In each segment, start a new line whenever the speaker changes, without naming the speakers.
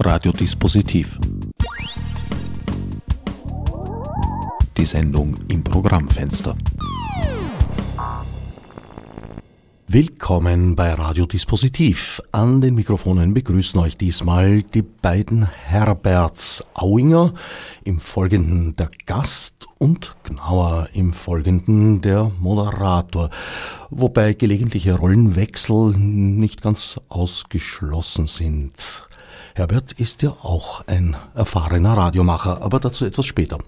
Radiodispositiv. Die Sendung im Programmfenster. Willkommen bei Radiodispositiv. An den Mikrofonen begrüßen euch diesmal die beiden Herberts Auinger, im Folgenden der Gast und genauer im Folgenden der Moderator, wobei gelegentliche Rollenwechsel nicht ganz ausgeschlossen sind. Herbert ist ja auch ein erfahrener Radiomacher, aber dazu etwas später.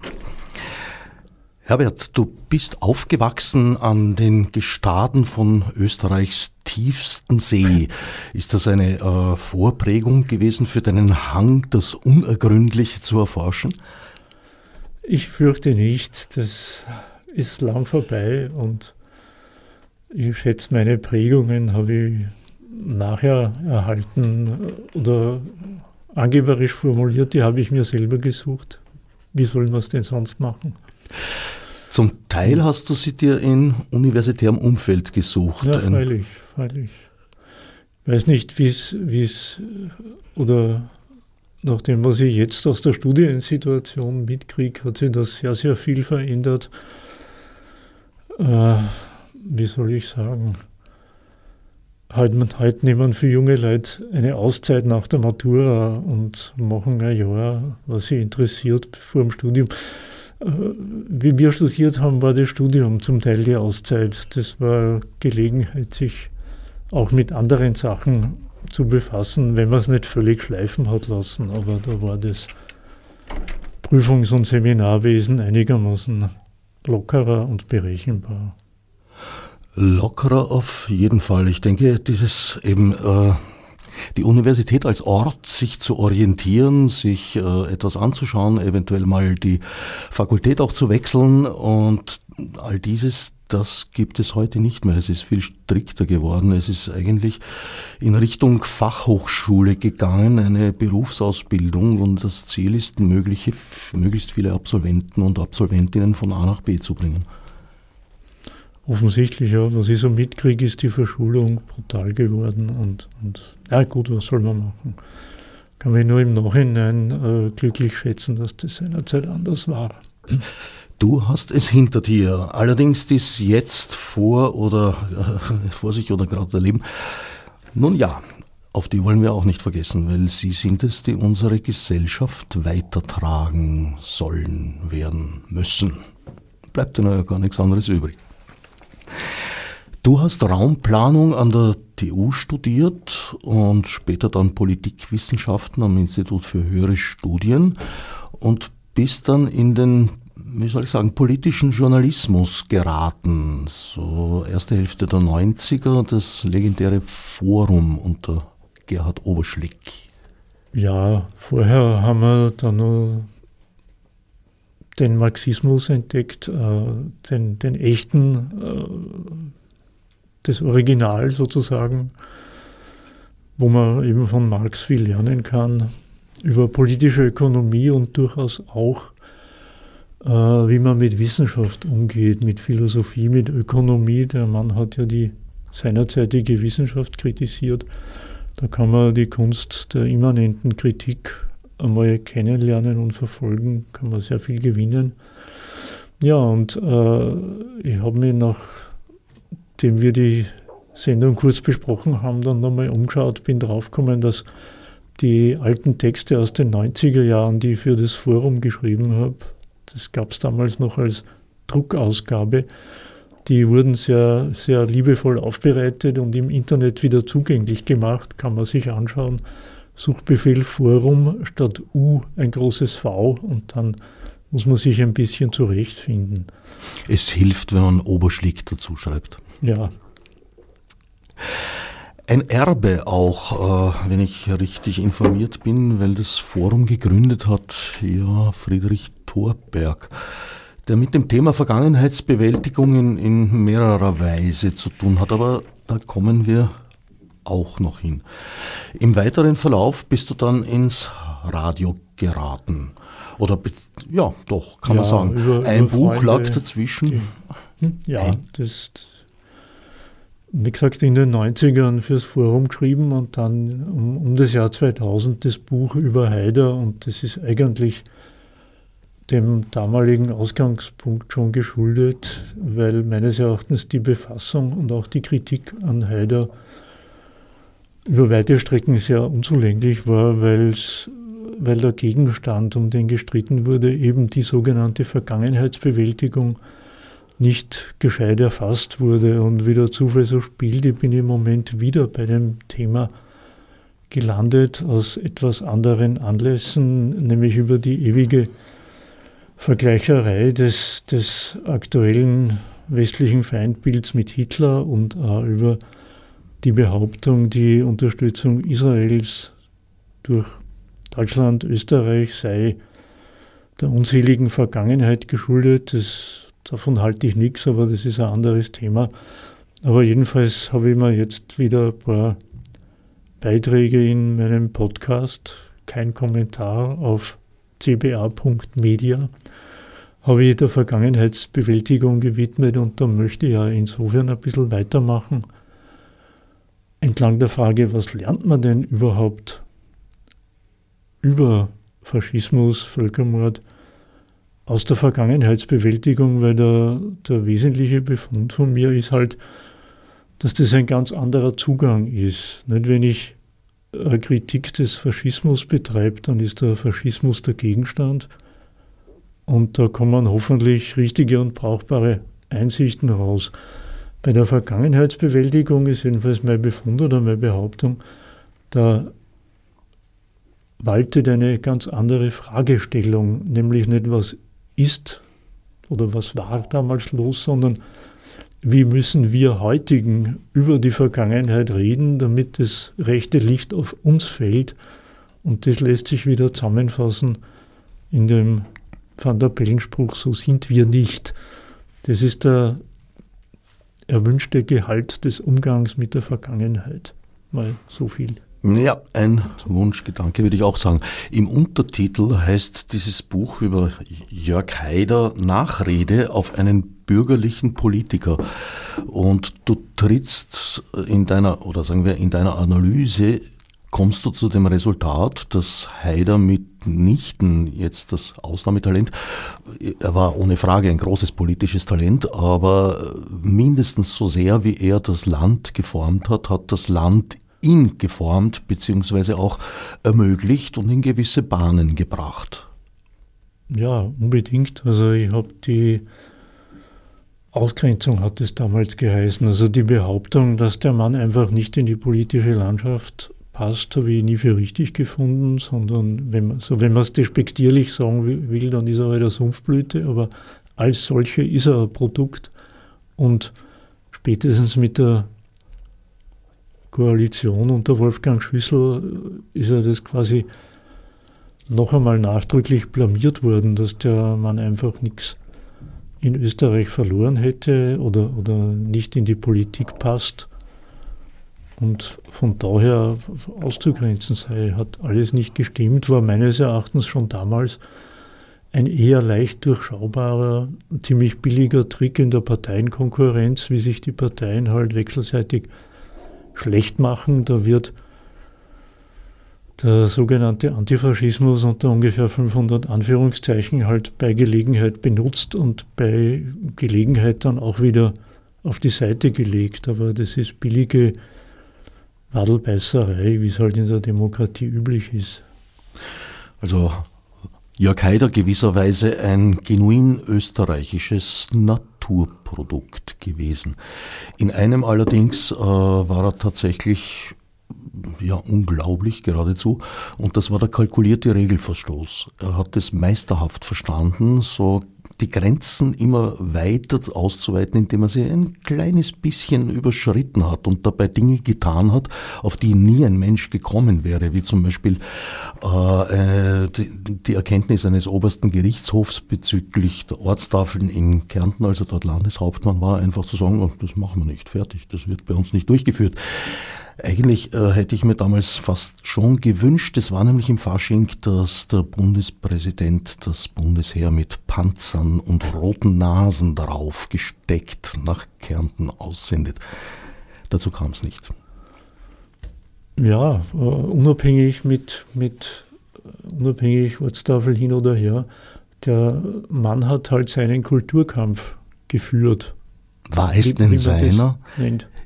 Herbert, du bist aufgewachsen an den Gestaden von Österreichs tiefsten See. Ist das eine äh, Vorprägung gewesen für deinen Hang, das Unergründliche zu erforschen?
Ich fürchte nicht. Das ist lang vorbei und ich schätze, meine Prägungen habe ich nachher erhalten oder angeberisch formuliert, die habe ich mir selber gesucht. Wie soll man es denn sonst machen?
Zum Teil hast du sie dir in universitärem Umfeld gesucht.
Ja, freilich, freilich. Ich weiß nicht, wie es, oder nach dem, was ich jetzt aus der Studiensituation mitkriege, hat sich das sehr, sehr viel verändert. Äh, wie soll ich sagen? Heute, heute nehmen für junge Leute eine Auszeit nach der Matura und machen ein Jahr, was sie interessiert vor dem Studium. Äh, wie wir studiert haben, war das Studium zum Teil die Auszeit. Das war Gelegenheit, sich auch mit anderen Sachen zu befassen, wenn man es nicht völlig schleifen hat lassen. Aber da war das Prüfungs- und Seminarwesen einigermaßen lockerer und berechenbar.
Lockerer auf jeden Fall. Ich denke, dieses eben äh, die Universität als Ort, sich zu orientieren, sich äh, etwas anzuschauen, eventuell mal die Fakultät auch zu wechseln und all dieses, das gibt es heute nicht mehr. Es ist viel strikter geworden. Es ist eigentlich in Richtung Fachhochschule gegangen, eine Berufsausbildung und das Ziel ist, mögliche, möglichst viele Absolventen und Absolventinnen von A nach B zu bringen.
Offensichtlich, ja. Was ich so mitkriege, ist die Verschulung brutal geworden. Und, und ja gut, was soll man machen? Kann mich nur im Nachhinein äh, glücklich schätzen, dass das seinerzeit anders war.
Du hast es hinter dir. Allerdings ist jetzt vor oder äh, vor sich oder gerade erleben. Nun ja, auf die wollen wir auch nicht vergessen, weil sie sind es, die unsere Gesellschaft weitertragen sollen, werden müssen. Bleibt ihnen ja gar nichts anderes übrig. Du hast Raumplanung an der TU studiert und später dann Politikwissenschaften am Institut für höhere Studien und bist dann in den, wie soll ich sagen, politischen Journalismus geraten. So erste Hälfte der 90er, das legendäre Forum unter Gerhard Oberschlick.
Ja, vorher haben wir dann noch den Marxismus entdeckt, äh, den, den echten, äh, das Original sozusagen, wo man eben von Marx viel lernen kann, über politische Ökonomie und durchaus auch, äh, wie man mit Wissenschaft umgeht, mit Philosophie, mit Ökonomie. Der Mann hat ja die seinerzeitige Wissenschaft kritisiert. Da kann man die Kunst der immanenten Kritik einmal kennenlernen und verfolgen, kann man sehr viel gewinnen. Ja, und äh, ich habe mich nachdem wir die Sendung kurz besprochen haben, dann nochmal umgeschaut, bin draufgekommen, dass die alten Texte aus den 90er Jahren, die ich für das Forum geschrieben habe, das gab es damals noch als Druckausgabe, die wurden sehr, sehr liebevoll aufbereitet und im Internet wieder zugänglich gemacht, kann man sich anschauen. Suchbefehl Forum statt U ein großes V und dann muss man sich ein bisschen zurechtfinden.
Es hilft, wenn man Oberschlick dazu schreibt.
Ja.
Ein Erbe auch, äh, wenn ich richtig informiert bin, weil das Forum gegründet hat, ja, Friedrich Thorberg, der mit dem Thema Vergangenheitsbewältigung in, in mehrerer Weise zu tun hat. Aber da kommen wir auch noch hin. Im weiteren Verlauf bist du dann ins Radio geraten. Oder ja, doch, kann ja, man sagen. Über, Ein über Buch Freunde, lag dazwischen.
Die, ja, Ein. das wie gesagt, in den 90ern fürs Forum geschrieben und dann um, um das Jahr 2000 das Buch über Haider und das ist eigentlich dem damaligen Ausgangspunkt schon geschuldet, weil meines Erachtens die Befassung und auch die Kritik an Haider über weite Strecken sehr unzulänglich war, weil's, weil der Gegenstand, um den gestritten wurde, eben die sogenannte Vergangenheitsbewältigung nicht gescheit erfasst wurde. Und wie der Zufall so spielt, ich bin im Moment wieder bei dem Thema gelandet aus etwas anderen Anlässen, nämlich über die ewige Vergleicherei des, des aktuellen westlichen Feindbilds mit Hitler und auch über die Behauptung, die Unterstützung Israels durch Deutschland, Österreich sei der unseligen Vergangenheit geschuldet. Das, davon halte ich nichts, aber das ist ein anderes Thema. Aber jedenfalls habe ich mir jetzt wieder ein paar Beiträge in meinem Podcast, kein Kommentar auf cba.media, habe ich der Vergangenheitsbewältigung gewidmet und da möchte ich ja insofern ein bisschen weitermachen entlang der Frage, was lernt man denn überhaupt über Faschismus, Völkermord aus der Vergangenheitsbewältigung, weil der, der wesentliche Befund von mir ist halt, dass das ein ganz anderer Zugang ist. Nicht, wenn ich eine Kritik des Faschismus betreibe, dann ist der Faschismus der Gegenstand und da kommen hoffentlich richtige und brauchbare Einsichten raus. Bei der Vergangenheitsbewältigung ist jedenfalls mein Befund oder meine Behauptung, da waltet eine ganz andere Fragestellung, nämlich nicht was ist oder was war damals los, sondern wie müssen wir heutigen über die Vergangenheit reden, damit das rechte Licht auf uns fällt. Und das lässt sich wieder zusammenfassen in dem Van der Bellen-Spruch, so sind wir nicht. Das ist der erwünschte Gehalt des Umgangs mit der Vergangenheit. Mal so viel.
Ja, ein Wunschgedanke würde ich auch sagen. Im Untertitel heißt dieses Buch über Jörg Haider Nachrede auf einen bürgerlichen Politiker. Und du trittst in deiner, oder sagen wir, in deiner Analyse kommst du zu dem Resultat, dass Haider mitnichten jetzt das Ausnahmetalent, er war ohne Frage ein großes politisches Talent, aber mindestens so sehr wie er das Land geformt hat, hat das Land ihn geformt beziehungsweise auch ermöglicht und in gewisse Bahnen gebracht.
Ja, unbedingt. Also ich habe die Ausgrenzung hat es damals geheißen. Also die Behauptung, dass der Mann einfach nicht in die politische Landschaft passt, habe ich nie für richtig gefunden, sondern wenn man so, wenn man es despektierlich sagen will, dann ist er halt eine Sumpfblüte, aber als solche ist er ein Produkt und spätestens mit der Koalition unter Wolfgang Schüssel ist er das quasi noch einmal nachdrücklich blamiert worden, dass der Mann einfach nichts in Österreich verloren hätte oder, oder nicht in die Politik passt und von daher auszugrenzen sei, hat alles nicht gestimmt, war meines Erachtens schon damals ein eher leicht durchschaubarer, ziemlich billiger Trick in der Parteienkonkurrenz, wie sich die Parteien halt wechselseitig schlecht machen. Da wird der sogenannte Antifaschismus unter ungefähr 500 Anführungszeichen halt bei Gelegenheit benutzt und bei Gelegenheit dann auch wieder auf die Seite gelegt. Aber das ist billige Wadelbeißerei, wie es halt in der Demokratie üblich ist.
Also Jörg Haider gewisserweise ein genuin österreichisches Naturprodukt gewesen. In einem allerdings äh, war er tatsächlich ja, unglaublich geradezu. Und das war der kalkulierte Regelverstoß. Er hat es meisterhaft verstanden, so die Grenzen immer weiter auszuweiten, indem er sie ein kleines bisschen überschritten hat und dabei Dinge getan hat, auf die nie ein Mensch gekommen wäre, wie zum Beispiel äh, die, die Erkenntnis eines obersten Gerichtshofs bezüglich der Ortstafeln in Kärnten, als er dort Landeshauptmann war, einfach zu sagen, oh, das machen wir nicht, fertig, das wird bei uns nicht durchgeführt. Eigentlich äh, hätte ich mir damals fast schon gewünscht, es war nämlich im Fasching, dass der Bundespräsident das Bundesheer mit Panzern und roten Nasen darauf gesteckt nach Kärnten aussendet. Dazu kam es nicht.
Ja, äh, unabhängig mit, mit unabhängig Ortstafel hin oder her, der Mann hat halt seinen Kulturkampf geführt.
War es denn seiner?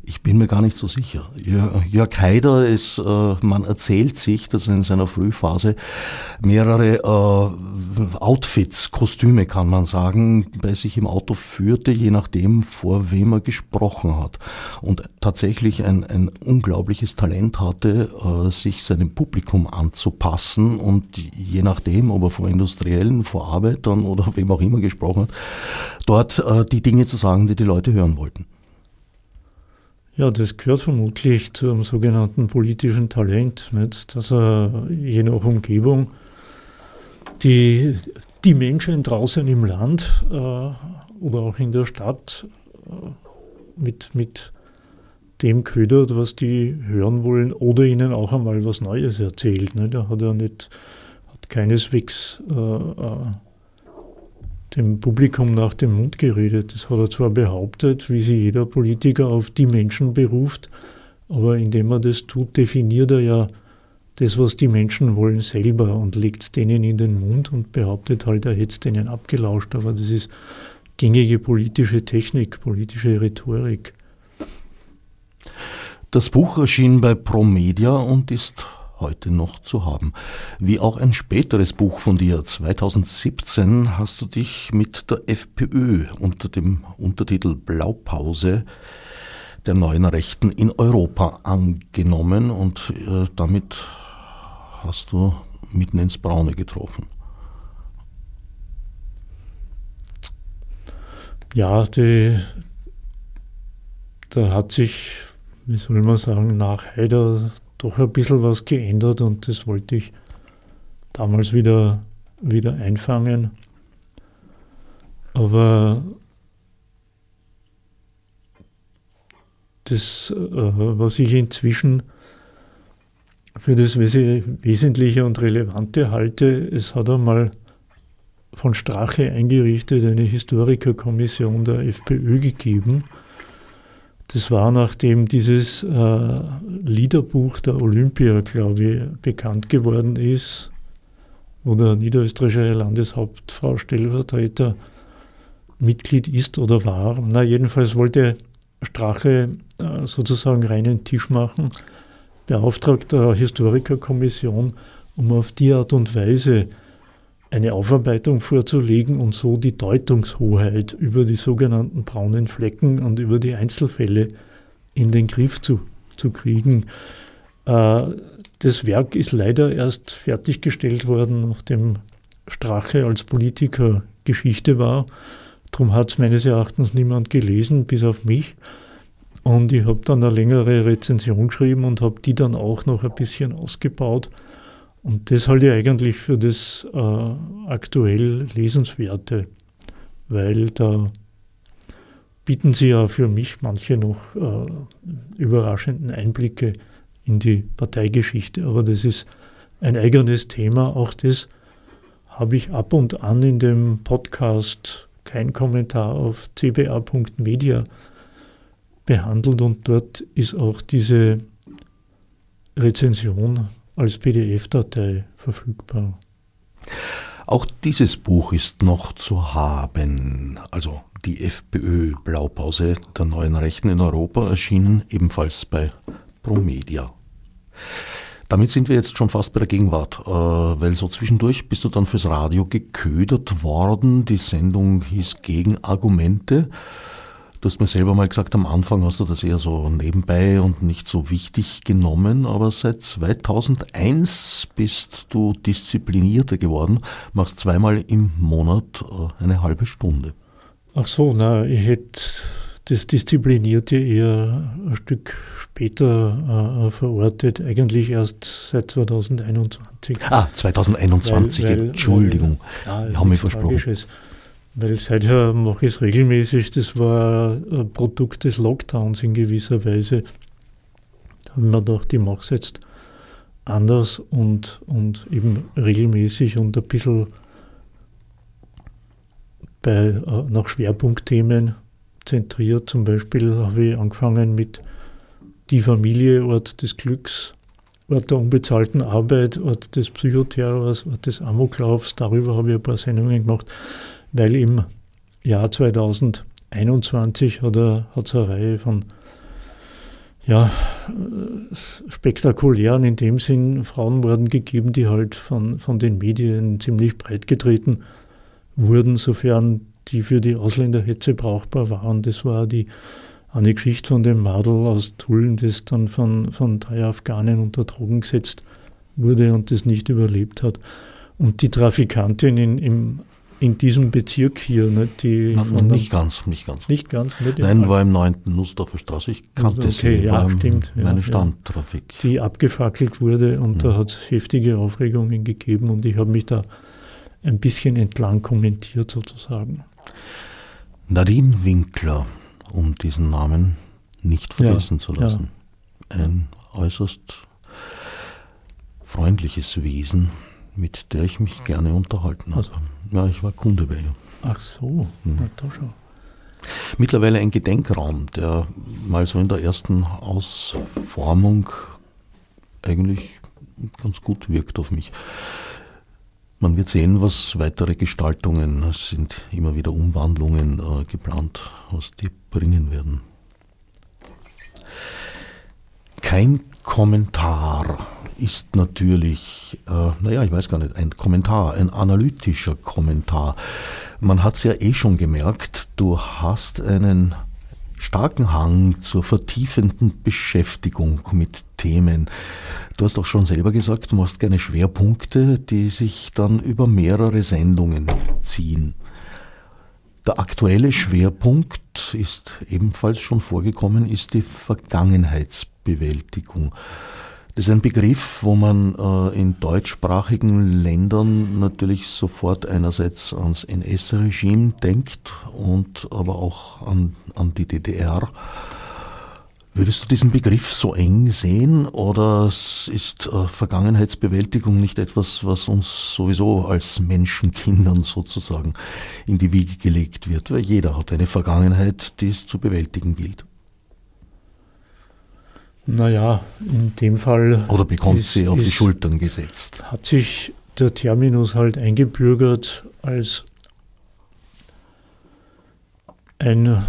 Ich bin mir gar nicht so sicher. Jörg Haider ist, äh, man erzählt sich, dass er in seiner Frühphase mehrere äh, Outfits, Kostüme kann man sagen, bei sich im Auto führte, je nachdem, vor wem er gesprochen hat. Und tatsächlich ein, ein unglaubliches Talent hatte, äh, sich seinem Publikum anzupassen und je nachdem, ob er vor Industriellen, vor Arbeitern oder wem auch immer gesprochen hat, dort die Dinge zu sagen, die die Leute hören wollten.
Ja, das gehört vermutlich zum sogenannten politischen Talent, nicht? dass er je nach Umgebung die, die Menschen draußen im Land äh, oder auch in der Stadt äh, mit, mit dem ködert, was die hören wollen oder ihnen auch einmal was Neues erzählt. Nicht? Er hat ja nicht, hat keineswegs äh, äh dem Publikum nach dem Mund geredet. Das hat er zwar behauptet, wie sich jeder Politiker auf die Menschen beruft, aber indem er das tut, definiert er ja das, was die Menschen wollen, selber und legt denen in den Mund und behauptet halt, er hätte es denen abgelauscht. Aber das ist gängige politische Technik, politische Rhetorik.
Das Buch erschien bei Promedia und ist heute noch zu haben. Wie auch ein späteres Buch von dir, 2017, hast du dich mit der FPÖ unter dem Untertitel Blaupause der neuen Rechten in Europa angenommen und äh, damit hast du mitten ins Braune getroffen.
Ja, die, da hat sich, wie soll man sagen, nach Haider doch ein bisschen was geändert und das wollte ich damals wieder, wieder einfangen. Aber das, äh, was ich inzwischen für das Wesentliche und Relevante halte, es hat einmal von Strache eingerichtet eine Historikerkommission der FPÖ gegeben, das war nachdem dieses äh, Liederbuch der Olympia, glaube ich, bekannt geworden ist, wo der niederösterreichische Landeshauptfrau Stellvertreter Mitglied ist oder war. Na, jedenfalls wollte Strache äh, sozusagen reinen Tisch machen, beauftragt der Historikerkommission, um auf die Art und Weise eine Aufarbeitung vorzulegen und so die Deutungshoheit über die sogenannten braunen Flecken und über die Einzelfälle in den Griff zu, zu kriegen. Äh, das Werk ist leider erst fertiggestellt worden, nachdem Strache als Politiker Geschichte war. Darum hat es meines Erachtens niemand gelesen, bis auf mich. Und ich habe dann eine längere Rezension geschrieben und habe die dann auch noch ein bisschen ausgebaut. Und das halte ich eigentlich für das äh, aktuell Lesenswerte, weil da bieten sie ja für mich manche noch äh, überraschenden Einblicke in die Parteigeschichte. Aber das ist ein eigenes Thema. Auch das habe ich ab und an in dem Podcast Kein Kommentar auf cba.media behandelt und dort ist auch diese Rezension als PDF-Datei verfügbar.
Auch dieses Buch ist noch zu haben. Also die FPÖ Blaupause der neuen Rechten in Europa erschienen ebenfalls bei Promedia. Damit sind wir jetzt schon fast bei der Gegenwart, äh, weil so zwischendurch bist du dann fürs Radio geködert worden. Die Sendung hieß Gegenargumente. Du hast mir selber mal gesagt, am Anfang hast du das eher so nebenbei und nicht so wichtig genommen, aber seit 2001 bist du disziplinierter geworden, machst zweimal im Monat äh, eine halbe Stunde.
Ach so, na, ich hätte das Disziplinierte eher ein Stück später äh, verortet, eigentlich erst seit 2021.
Ah, 2021, weil, weil, Entschuldigung, weil, ja, ich habe mich versprochen.
Weil seither mache ich es regelmäßig. Das war ein Produkt des Lockdowns in gewisser Weise. Da habe ich mir gedacht, ich mache es jetzt anders und, und eben regelmäßig und ein bisschen bei, äh, nach Schwerpunktthemen zentriert. Zum Beispiel habe ich angefangen mit die Familie Ort des Glücks, Ort der unbezahlten Arbeit, Ort des Psychoterrors, Ort des Amoklaufs. Darüber habe ich ein paar Sendungen gemacht, weil im Jahr 2021 hat es eine Reihe von ja, spektakulären, in dem Sinn Frauenmorden gegeben, die halt von, von den Medien ziemlich breit getreten wurden, sofern die für die Ausländerhetze brauchbar waren. Das war die eine Geschichte von dem Madel aus Tulln, das dann von, von drei Afghanen unter Drogen gesetzt wurde und das nicht überlebt hat. Und die Trafikantin in, im, in diesem Bezirk hier, ne, die.
Nein, nicht ganz, nicht ganz.
Nicht ganz,
nicht Nein, war im 9. Nussdorfer Straße. Ich kannte okay, sie, ja, war stimmt, meine ja, Stammtrafik.
Die abgefackelt wurde und ja. da hat es heftige Aufregungen gegeben und ich habe mich da ein bisschen entlang kommentiert sozusagen.
Nadine Winkler um diesen Namen nicht vergessen ja, zu lassen. Ja. Ein äußerst freundliches Wesen, mit der ich mich gerne unterhalten habe. Also. Ja, ich war Kunde bei ihr.
Ach so, hm. na da schon.
Mittlerweile ein Gedenkraum, der mal so in der ersten Ausformung eigentlich ganz gut wirkt auf mich. Man wird sehen, was weitere Gestaltungen, es sind immer wieder Umwandlungen äh, geplant, was die bringen werden. Kein Kommentar ist natürlich, äh, naja, ich weiß gar nicht, ein Kommentar, ein analytischer Kommentar. Man hat es ja eh schon gemerkt, du hast einen starken Hang zur vertiefenden Beschäftigung mit Themen. Du hast auch schon selber gesagt, du machst gerne Schwerpunkte, die sich dann über mehrere Sendungen ziehen. Der aktuelle Schwerpunkt ist ebenfalls schon vorgekommen, ist die Vergangenheitsbewältigung. Das ist ein Begriff, wo man äh, in deutschsprachigen Ländern natürlich sofort einerseits ans NS-Regime denkt und aber auch an, an die DDR. Würdest du diesen Begriff so eng sehen oder ist äh, Vergangenheitsbewältigung nicht etwas, was uns sowieso als Menschenkindern sozusagen in die Wiege gelegt wird? Weil jeder hat eine Vergangenheit, die es zu bewältigen gilt.
Naja, in dem Fall.
Oder bekommt ist, sie auf ist, die Schultern gesetzt?
Hat sich der Terminus halt eingebürgert als ein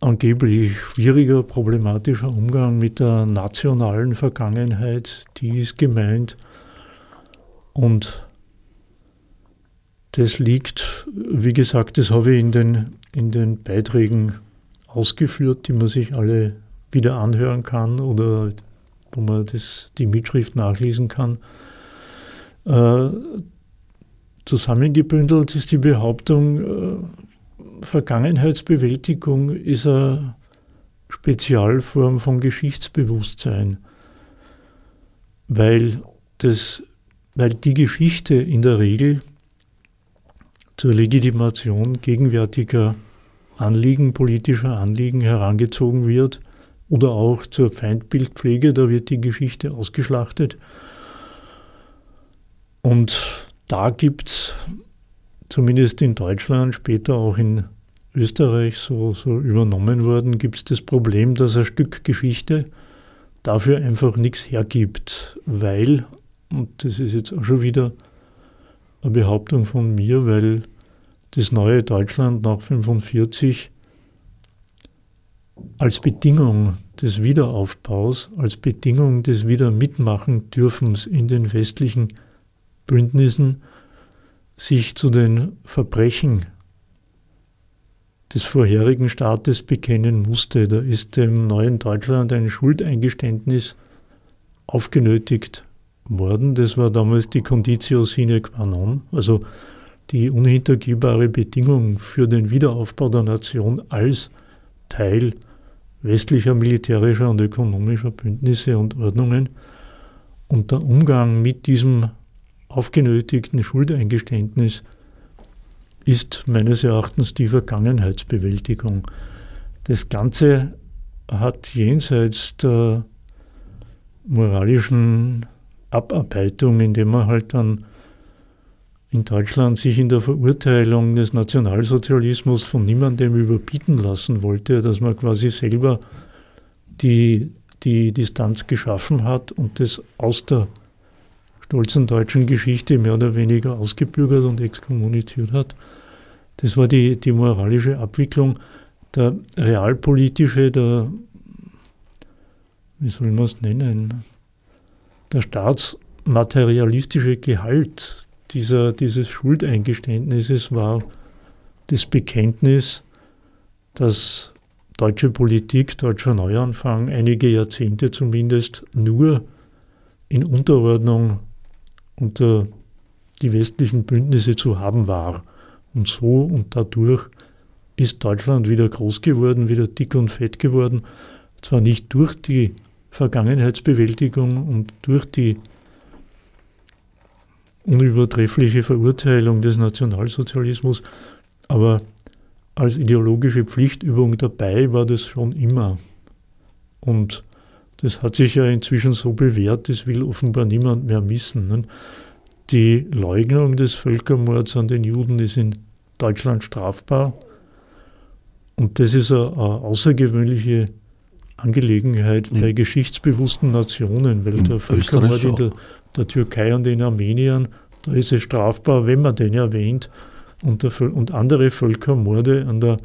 angeblich schwieriger, problematischer Umgang mit der nationalen Vergangenheit, die ist gemeint. Und das liegt, wie gesagt, das habe ich in den, in den Beiträgen ausgeführt, die man sich alle wieder anhören kann oder wo man das, die Mitschrift nachlesen kann. Äh, zusammengebündelt ist die Behauptung, äh, Vergangenheitsbewältigung ist eine Spezialform von Geschichtsbewusstsein, weil, das, weil die Geschichte in der Regel zur Legitimation gegenwärtiger Anliegen, politischer Anliegen herangezogen wird oder auch zur Feindbildpflege, da wird die Geschichte ausgeschlachtet. Und da gibt es zumindest in Deutschland, später auch in Österreich so, so übernommen worden, gibt es das Problem, dass ein Stück Geschichte dafür einfach nichts hergibt, weil, und das ist jetzt auch schon wieder eine Behauptung von mir, weil das neue Deutschland nach 1945 als Bedingung des Wiederaufbaus, als Bedingung des Wiedermitmachen-Dürfens in den westlichen Bündnissen sich zu den Verbrechen des vorherigen Staates bekennen musste. Da ist dem neuen Deutschland ein Schuldeingeständnis aufgenötigt worden. Das war damals die Conditio sine qua non, also die unhintergehbare Bedingung für den Wiederaufbau der Nation als Teil westlicher militärischer und ökonomischer Bündnisse und Ordnungen. Und der Umgang mit diesem aufgenötigten Schuldeingeständnis ist meines Erachtens die Vergangenheitsbewältigung. Das Ganze hat jenseits der moralischen Abarbeitung, indem man halt dann in Deutschland sich in der Verurteilung des Nationalsozialismus von niemandem überbieten lassen wollte, dass man quasi selber die die Distanz geschaffen hat und das aus der stolzen deutschen Geschichte mehr oder weniger ausgebürgert und exkommuniziert hat. Das war die, die moralische Abwicklung. Der realpolitische, der, wie soll man es nennen, der staatsmaterialistische Gehalt dieser, dieses Schuldeingeständnisses war das Bekenntnis, dass deutsche Politik, deutscher Neuanfang einige Jahrzehnte zumindest nur in Unterordnung unter die westlichen Bündnisse zu haben war. Und so und dadurch ist Deutschland wieder groß geworden, wieder dick und fett geworden. Zwar nicht durch die Vergangenheitsbewältigung und durch die unübertreffliche Verurteilung des Nationalsozialismus, aber als ideologische Pflichtübung dabei war das schon immer. Und das hat sich ja inzwischen so bewährt, das will offenbar niemand mehr missen. Ne? Die Leugnung des Völkermords an den Juden ist in Deutschland strafbar. Und das ist eine, eine außergewöhnliche Angelegenheit bei geschichtsbewussten Nationen, weil der Völkermord in der, der, Türkei und in Armenien, da ist es strafbar, wenn man den erwähnt. Und, der, und andere Völkermorde an der,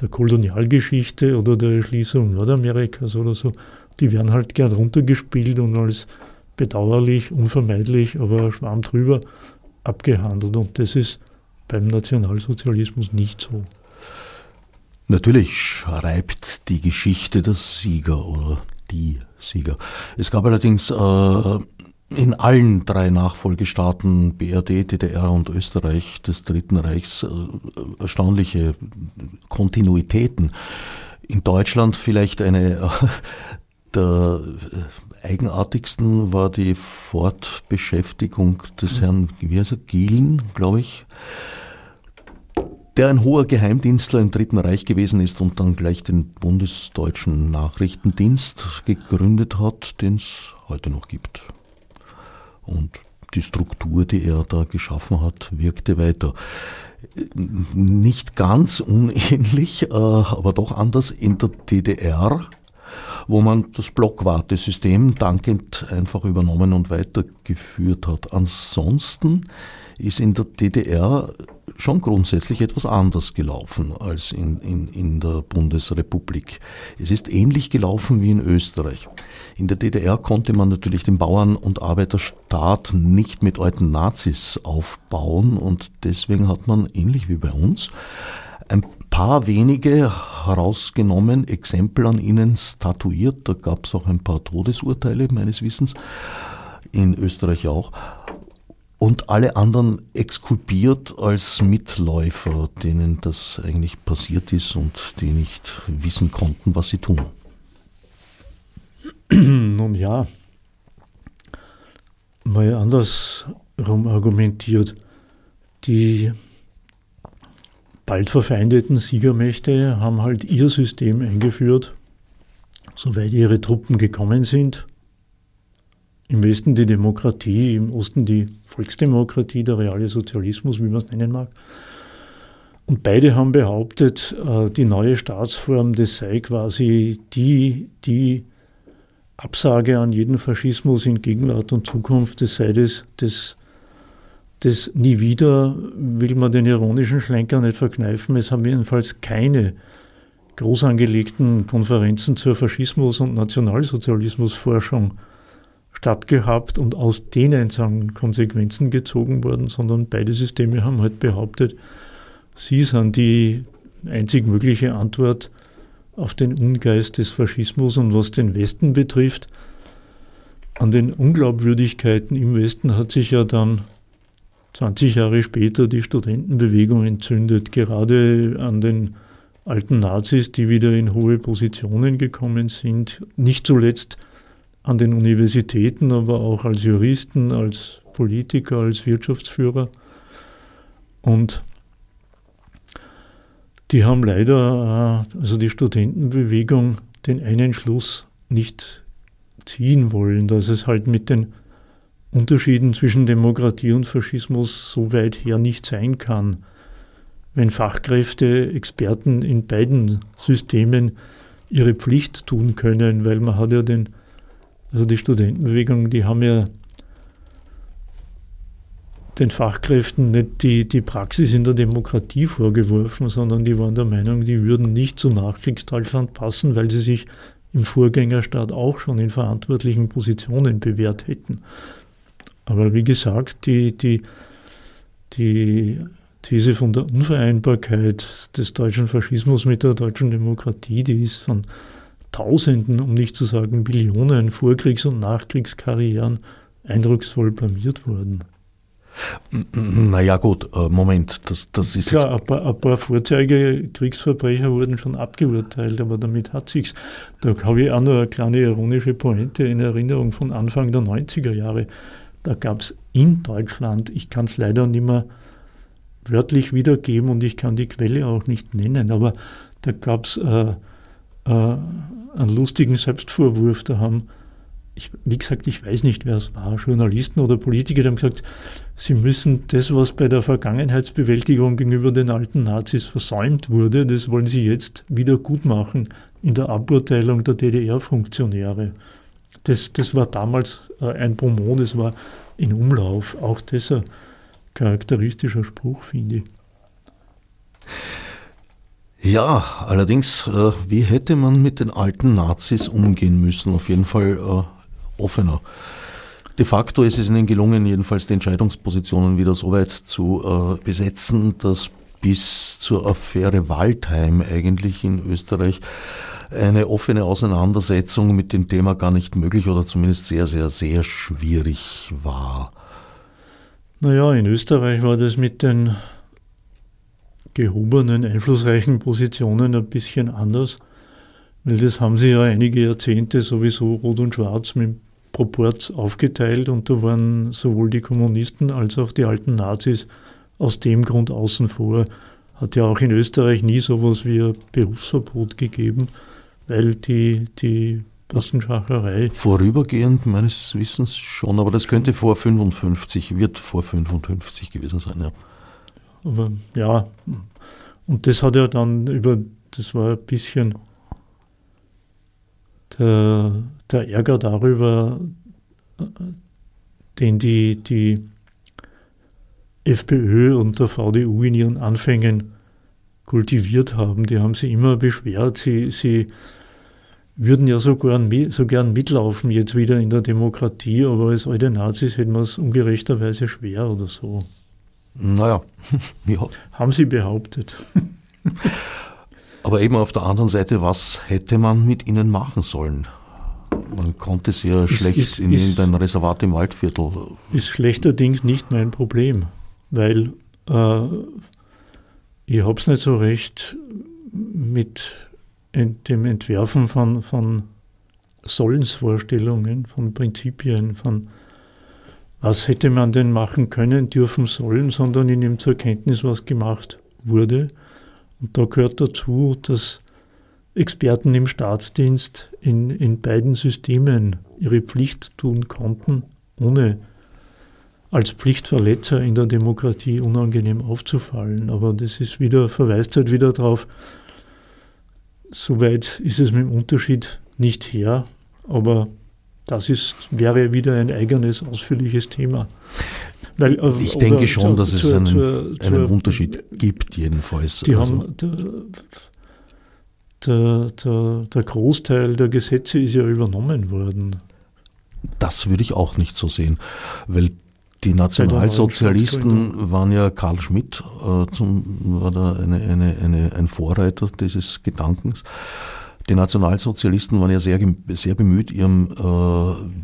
der Kolonialgeschichte oder der Erschließung Nordamerikas oder so, die werden halt gern runtergespielt und als bedauerlich, unvermeidlich, aber Schwamm drüber abgehandelt. Und das ist beim Nationalsozialismus nicht so.
Natürlich schreibt die Geschichte der Sieger oder die Sieger. Es gab allerdings äh, in allen drei Nachfolgestaaten BRD, DDR und Österreich des Dritten Reichs äh, erstaunliche Kontinuitäten. In Deutschland vielleicht eine äh, der eigenartigsten war die Fortbeschäftigung des Herrn, wie heißt er, Gielen, glaube ich, der ein hoher Geheimdienstler im Dritten Reich gewesen ist und dann gleich den bundesdeutschen Nachrichtendienst gegründet hat, den es heute noch gibt. Und die Struktur, die er da geschaffen hat, wirkte weiter. Nicht ganz unähnlich, äh, aber doch anders in der DDR wo man das Blockwartesystem dankend einfach übernommen und weitergeführt hat. Ansonsten ist in der DDR schon grundsätzlich etwas anders gelaufen als in, in, in der Bundesrepublik. Es ist ähnlich gelaufen wie in Österreich. In der DDR konnte man natürlich den Bauern- und Arbeiterstaat nicht mit alten Nazis aufbauen und deswegen hat man ähnlich wie bei uns ein paar wenige herausgenommen, Exempel an ihnen statuiert. Da gab es auch ein paar Todesurteile meines Wissens, in Österreich auch. Und alle anderen exkulpiert als Mitläufer, denen das eigentlich passiert ist und die nicht wissen konnten, was sie tun.
Nun ja, mal andersrum argumentiert. Die bald verfeindeten Siegermächte haben halt ihr System eingeführt, soweit ihre Truppen gekommen sind. Im Westen die Demokratie, im Osten die Volksdemokratie, der reale Sozialismus, wie man es nennen mag. Und beide haben behauptet, äh, die neue Staatsform, das sei quasi die, die Absage an jeden Faschismus in Gegenwart und Zukunft, das sei das, das das nie wieder will man den ironischen Schlenker nicht verkneifen. Es haben jedenfalls keine groß angelegten Konferenzen zur Faschismus- und Nationalsozialismusforschung stattgehabt und aus denen sind Konsequenzen gezogen worden, sondern beide Systeme haben halt behauptet, sie sind die einzig mögliche Antwort auf den Ungeist des Faschismus und was den Westen betrifft. An den Unglaubwürdigkeiten im Westen hat sich ja dann 20 Jahre später die Studentenbewegung entzündet, gerade an den alten Nazis, die wieder in hohe Positionen gekommen sind, nicht zuletzt an den Universitäten, aber auch als Juristen, als Politiker, als Wirtschaftsführer. Und die haben leider, äh, also die Studentenbewegung, den einen Schluss nicht ziehen wollen, dass es halt mit den Unterschieden zwischen Demokratie und Faschismus so weit her nicht sein kann. Wenn Fachkräfte, Experten in beiden Systemen ihre Pflicht tun können, weil man hat ja den, also die Studentenbewegung, die haben ja den Fachkräften nicht die, die Praxis in der Demokratie vorgeworfen, sondern die waren der Meinung, die würden nicht zu Nachkriegsdeutschland passen, weil sie sich im Vorgängerstaat auch schon in verantwortlichen Positionen bewährt hätten. Aber wie gesagt, die, die, die These von der Unvereinbarkeit des deutschen Faschismus mit der deutschen Demokratie, die ist von Tausenden, um nicht zu sagen Billionen Vorkriegs- und Nachkriegskarrieren eindrucksvoll blamiert worden.
Naja gut, äh, Moment, das, das ist
Klar, ein paar, ein paar Vorzeige Kriegsverbrecher wurden schon abgeurteilt, aber damit hat sich's. Da habe ich auch noch eine kleine ironische Pointe in Erinnerung von Anfang der 90er Jahre. Da gab es in Deutschland, ich kann es leider nicht mehr wörtlich wiedergeben und ich kann die Quelle auch nicht nennen, aber da gab es äh, äh, einen lustigen Selbstvorwurf. Da haben ich, wie gesagt, ich weiß nicht, wer es war, Journalisten oder Politiker, die haben gesagt, sie müssen das, was bei der Vergangenheitsbewältigung gegenüber den alten Nazis versäumt wurde, das wollen sie jetzt wieder gut machen in der Aburteilung der DDR-Funktionäre. Das, das war damals äh, ein Bonmot, das war in Umlauf. Auch das ein charakteristischer Spruch, finde ich.
Ja, allerdings, äh, wie hätte man mit den alten Nazis umgehen müssen? Auf jeden Fall äh, offener. De facto ist es ihnen gelungen, jedenfalls die Entscheidungspositionen wieder so weit zu äh, besetzen, dass bis zur Affäre Waldheim eigentlich in Österreich eine offene Auseinandersetzung mit dem Thema gar nicht möglich oder zumindest sehr, sehr, sehr schwierig war.
Naja, in Österreich war das mit den gehobenen, einflussreichen Positionen ein bisschen anders, weil das haben sie ja einige Jahrzehnte sowieso Rot und Schwarz mit Proports aufgeteilt und da waren sowohl die Kommunisten als auch die alten Nazis aus dem Grund außen vor. Hat ja auch in Österreich nie sowas wie ein Berufsverbot gegeben, weil die, die Bassenschacherei.
Vorübergehend meines Wissens schon, aber das könnte vor 55, wird vor 55 gewesen sein, ja.
Aber ja, und das hat ja dann über, das war ein bisschen der, der Ärger darüber, den die, die FPÖ und der VDU in ihren Anfängen kultiviert haben. Die haben sie immer beschwert, sie, sie würden ja so gern, so gern mitlaufen jetzt wieder in der Demokratie, aber als alte Nazis hätten wir es ungerechterweise schwer oder so.
Naja,
ja. Haben sie behauptet.
Aber eben auf der anderen Seite, was hätte man mit ihnen machen sollen? Man konnte sie ja schlecht ist, in irgendein Reservat im Waldviertel.
Ist schlechterdings nicht mein Problem, weil äh, ich habe es nicht so recht mit dem Entwerfen von, von Sollensvorstellungen, von Prinzipien, von was hätte man denn machen können, dürfen, sollen, sondern ich nehme zur Kenntnis, was gemacht wurde. Und da gehört dazu, dass Experten im Staatsdienst in, in beiden Systemen ihre Pflicht tun konnten, ohne als Pflichtverletzer in der Demokratie unangenehm aufzufallen. Aber das ist wieder, verweist halt wieder darauf, soweit ist es mit dem Unterschied nicht her, aber das ist, wäre wieder ein eigenes, ausführliches Thema.
Weil, äh, ich denke schon, dass es einen, zur, einen Unterschied gibt, jedenfalls.
Die also. haben, der, der, der Großteil der Gesetze ist ja übernommen worden.
Das würde ich auch nicht so sehen, weil die Nationalsozialisten waren ja Karl Schmidt, äh, zum, war da eine, eine, eine, ein Vorreiter dieses Gedankens. Die Nationalsozialisten waren ja sehr, sehr bemüht, ihrem äh,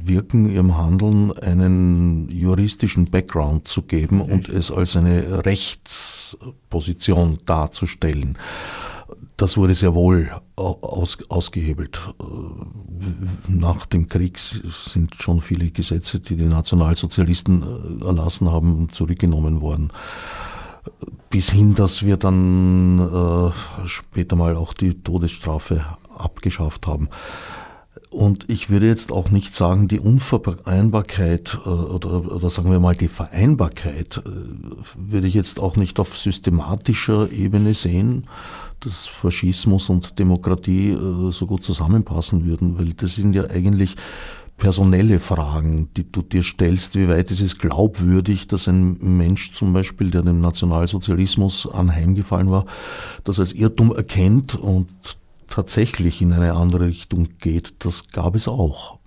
Wirken, ihrem Handeln einen juristischen Background zu geben und es als eine Rechtsposition darzustellen. Das wurde sehr wohl aus, ausgehebelt. Nach dem Krieg sind schon viele Gesetze, die die Nationalsozialisten äh, erlassen haben, zurückgenommen worden bis hin, dass wir dann äh, später mal auch die Todesstrafe abgeschafft haben. Und ich würde jetzt auch nicht sagen, die Unvereinbarkeit äh, oder, oder sagen wir mal die Vereinbarkeit äh, würde ich jetzt auch nicht auf systematischer Ebene sehen, dass Faschismus und Demokratie äh, so gut zusammenpassen würden, weil das sind ja eigentlich personelle Fragen, die du dir stellst. Wie weit ist es glaubwürdig, dass ein Mensch zum Beispiel, der dem Nationalsozialismus anheimgefallen war, das als Irrtum erkennt und tatsächlich in eine andere Richtung geht, das gab es auch.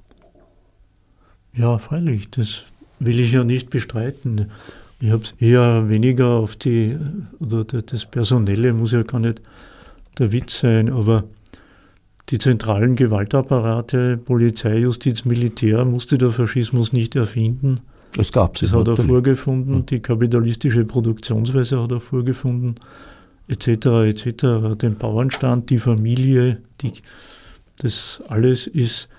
Ja, freilich, das will ich ja nicht bestreiten. Ich habe es eher weniger auf die, oder das Personelle muss ja gar nicht der Witz sein, aber die zentralen Gewaltapparate, Polizei, Justiz, Militär, musste der Faschismus nicht erfinden.
Es gab
sie. Das hat er vorgefunden, die kapitalistische Produktionsweise hat er vorgefunden etc. etc. Den Bauernstand, die Familie, die, das alles ist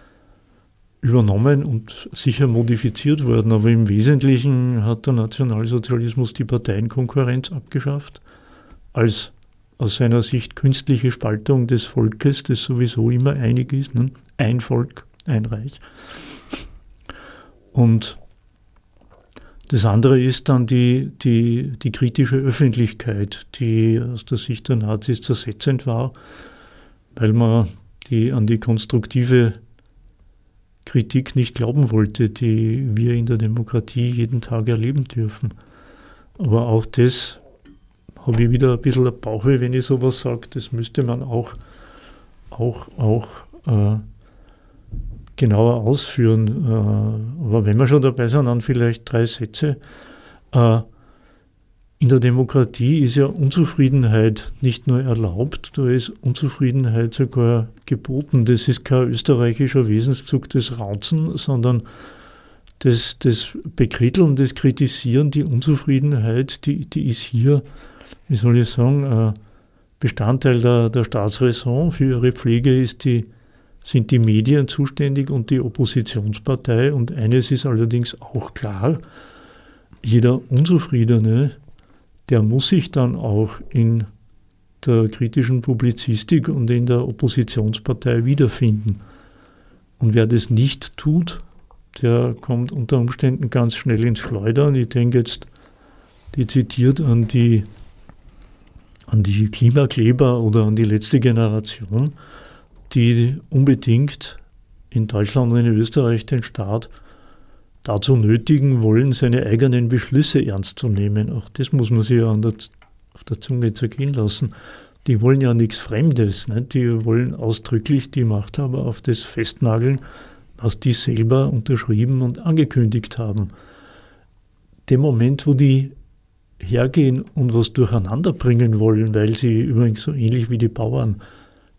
übernommen und sicher modifiziert worden, aber im Wesentlichen hat der Nationalsozialismus die Parteienkonkurrenz abgeschafft als aus seiner Sicht künstliche Spaltung des Volkes, das sowieso immer einig ist, ne? ein Volk, ein Reich. Und das andere ist dann die, die, die kritische Öffentlichkeit, die aus der Sicht der Nazis zersetzend war, weil man die, an die konstruktive Kritik nicht glauben wollte, die wir in der Demokratie jeden Tag erleben dürfen. Aber auch das habe ich wieder ein bisschen ein Bauchweh, wenn ich sowas sage. Das müsste man auch, auch, auch äh, genauer ausführen. Äh, aber wenn wir schon dabei sind, dann vielleicht drei Sätze. Äh, in der Demokratie ist ja Unzufriedenheit nicht nur erlaubt, da ist Unzufriedenheit sogar geboten. Das ist kein österreichischer Wesenszug des Rauzen, sondern das, das Bekritteln, das Kritisieren, die Unzufriedenheit, die, die ist hier, wie soll ich sagen, Bestandteil der, der Staatsräson. Für ihre Pflege ist die sind die Medien zuständig und die Oppositionspartei. Und eines ist allerdings auch klar, jeder Unzufriedene, der muss sich dann auch in der kritischen Publizistik und in der Oppositionspartei wiederfinden. Und wer das nicht tut, der kommt unter Umständen ganz schnell ins Schleudern. Ich denke jetzt dezidiert an die, an die Klimakleber oder an die letzte Generation die unbedingt in Deutschland und in Österreich den Staat dazu nötigen wollen, seine eigenen Beschlüsse ernst zu nehmen. Auch das muss man sich ja der, auf der Zunge zergehen lassen. Die wollen ja nichts Fremdes. Ne? Die wollen ausdrücklich die Machthaber auf das festnageln, was die selber unterschrieben und angekündigt haben. Dem Moment, wo die hergehen und was durcheinander bringen wollen, weil sie übrigens so ähnlich wie die Bauern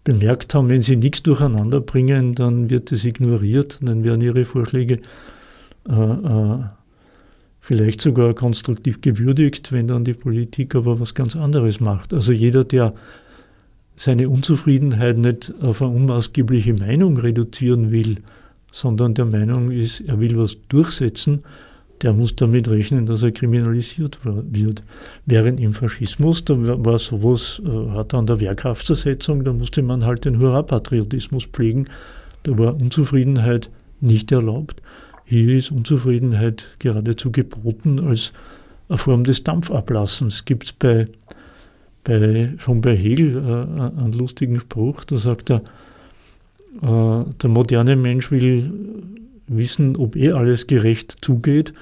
bemerkt haben, wenn sie nichts durcheinander bringen, dann wird es ignoriert, dann werden ihre Vorschläge äh, äh, vielleicht sogar konstruktiv gewürdigt, wenn dann die Politik aber was ganz anderes macht. Also jeder, der seine Unzufriedenheit nicht auf eine unmaßgebliche Meinung reduzieren will, sondern der Meinung ist, er will was durchsetzen, der muss damit rechnen, dass er kriminalisiert wird. Während im Faschismus, da war sowas, äh, hat an der Wehrkraftzersetzung, da musste man halt den Hurra-Patriotismus pflegen. Da war Unzufriedenheit nicht erlaubt. Hier ist Unzufriedenheit geradezu geboten als eine Form des Dampfablassens. Gibt es bei, bei, schon bei Hegel äh, einen lustigen Spruch, da sagt er, äh, der moderne Mensch will wissen, ob eh alles gerecht zugeht.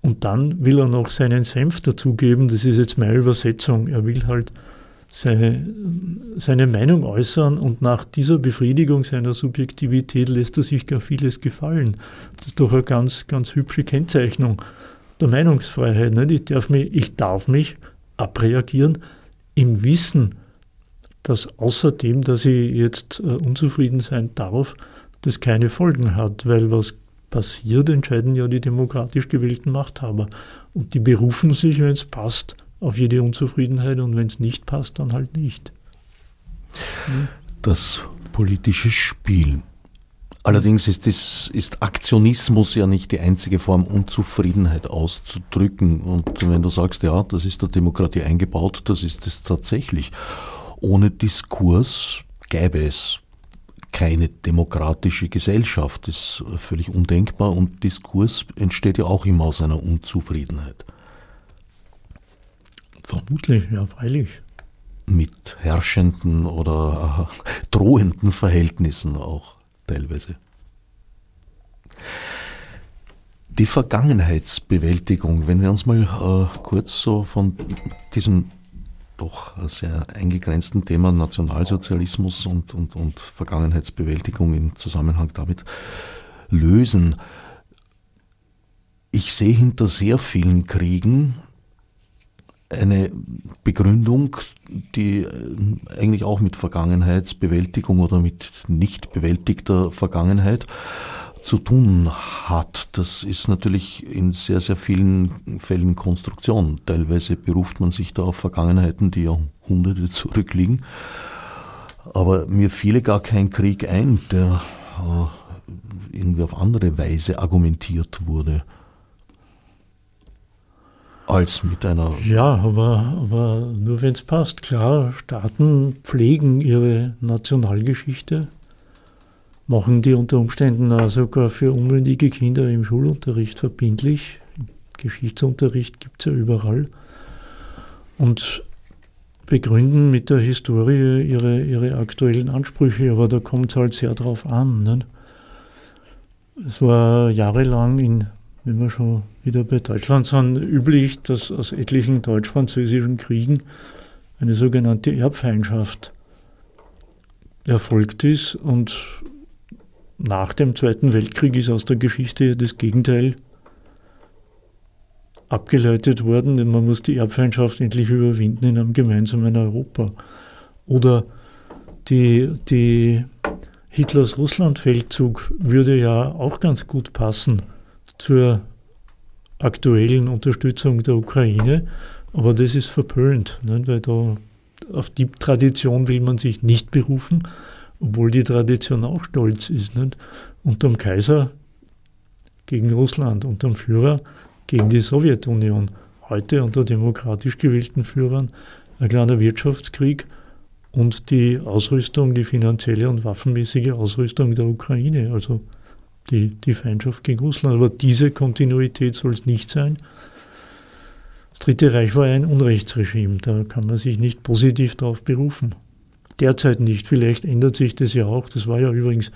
Und dann will er noch seinen Senf dazugeben. Das ist jetzt meine Übersetzung. Er will halt seine, seine Meinung äußern und nach dieser Befriedigung seiner Subjektivität lässt er sich gar vieles gefallen. Das ist doch eine ganz, ganz hübsche Kennzeichnung der Meinungsfreiheit. Nicht? Ich, darf mich, ich darf mich abreagieren im Wissen, dass außerdem, dass ich jetzt äh, unzufrieden sein darf, das keine Folgen hat, weil was passiert, entscheiden ja die demokratisch gewählten Machthaber. Und die berufen sich, wenn es passt, auf jede Unzufriedenheit und wenn es nicht passt, dann halt nicht.
Das politische Spiel. Allerdings ist, das, ist Aktionismus ja nicht die einzige Form, Unzufriedenheit auszudrücken. Und wenn du sagst, ja, das ist der Demokratie eingebaut, das ist es tatsächlich. Ohne Diskurs gäbe es keine demokratische Gesellschaft. Das ist völlig undenkbar und Diskurs entsteht ja auch immer aus einer Unzufriedenheit.
Vermutlich, ja, freilich.
Mit herrschenden oder drohenden Verhältnissen auch teilweise. Die Vergangenheitsbewältigung, wenn wir uns mal äh, kurz so von diesem doch sehr eingegrenzten Thema Nationalsozialismus und, und, und Vergangenheitsbewältigung im Zusammenhang damit lösen. Ich sehe hinter sehr vielen Kriegen eine Begründung, die äh, eigentlich auch mit Vergangenheitsbewältigung oder mit nicht bewältigter Vergangenheit zu tun hat. Das ist natürlich in sehr, sehr vielen Fällen Konstruktion. Teilweise beruft man sich da auf Vergangenheiten, die Jahrhunderte zurückliegen. Aber mir fiele gar kein Krieg ein, der äh, irgendwie auf andere Weise argumentiert wurde als mit einer.
Ja, aber, aber nur wenn es passt. Klar, Staaten pflegen ihre Nationalgeschichte machen die unter Umständen auch sogar für unmündige Kinder im Schulunterricht verbindlich. Geschichtsunterricht gibt es ja überall. Und begründen mit der Historie ihre, ihre aktuellen Ansprüche, aber da kommt es halt sehr drauf an. Ne? Es war jahrelang, in, wenn wir schon wieder bei Deutschland sind, üblich, dass aus etlichen deutsch-französischen Kriegen eine sogenannte Erbfeindschaft erfolgt ist und nach dem Zweiten Weltkrieg ist aus der Geschichte das Gegenteil abgeleitet worden, denn man muss die Erbfeindschaft endlich überwinden in einem gemeinsamen Europa. Oder die, die Hitlers Russlandfeldzug würde ja auch ganz gut passen zur aktuellen Unterstützung der Ukraine, aber das ist verpönt, ne, weil da auf die Tradition will man sich nicht berufen obwohl die Tradition auch stolz ist. Nicht? Unterm Kaiser gegen Russland, unterm Führer gegen die Sowjetunion. Heute unter demokratisch gewählten Führern ein kleiner Wirtschaftskrieg und die Ausrüstung, die finanzielle und waffenmäßige Ausrüstung der Ukraine, also die, die Feindschaft gegen Russland. Aber diese Kontinuität soll es nicht sein. Das Dritte Reich war ein Unrechtsregime, da kann man sich nicht positiv darauf berufen. Derzeit nicht. Vielleicht ändert sich das ja auch. Das war ja übrigens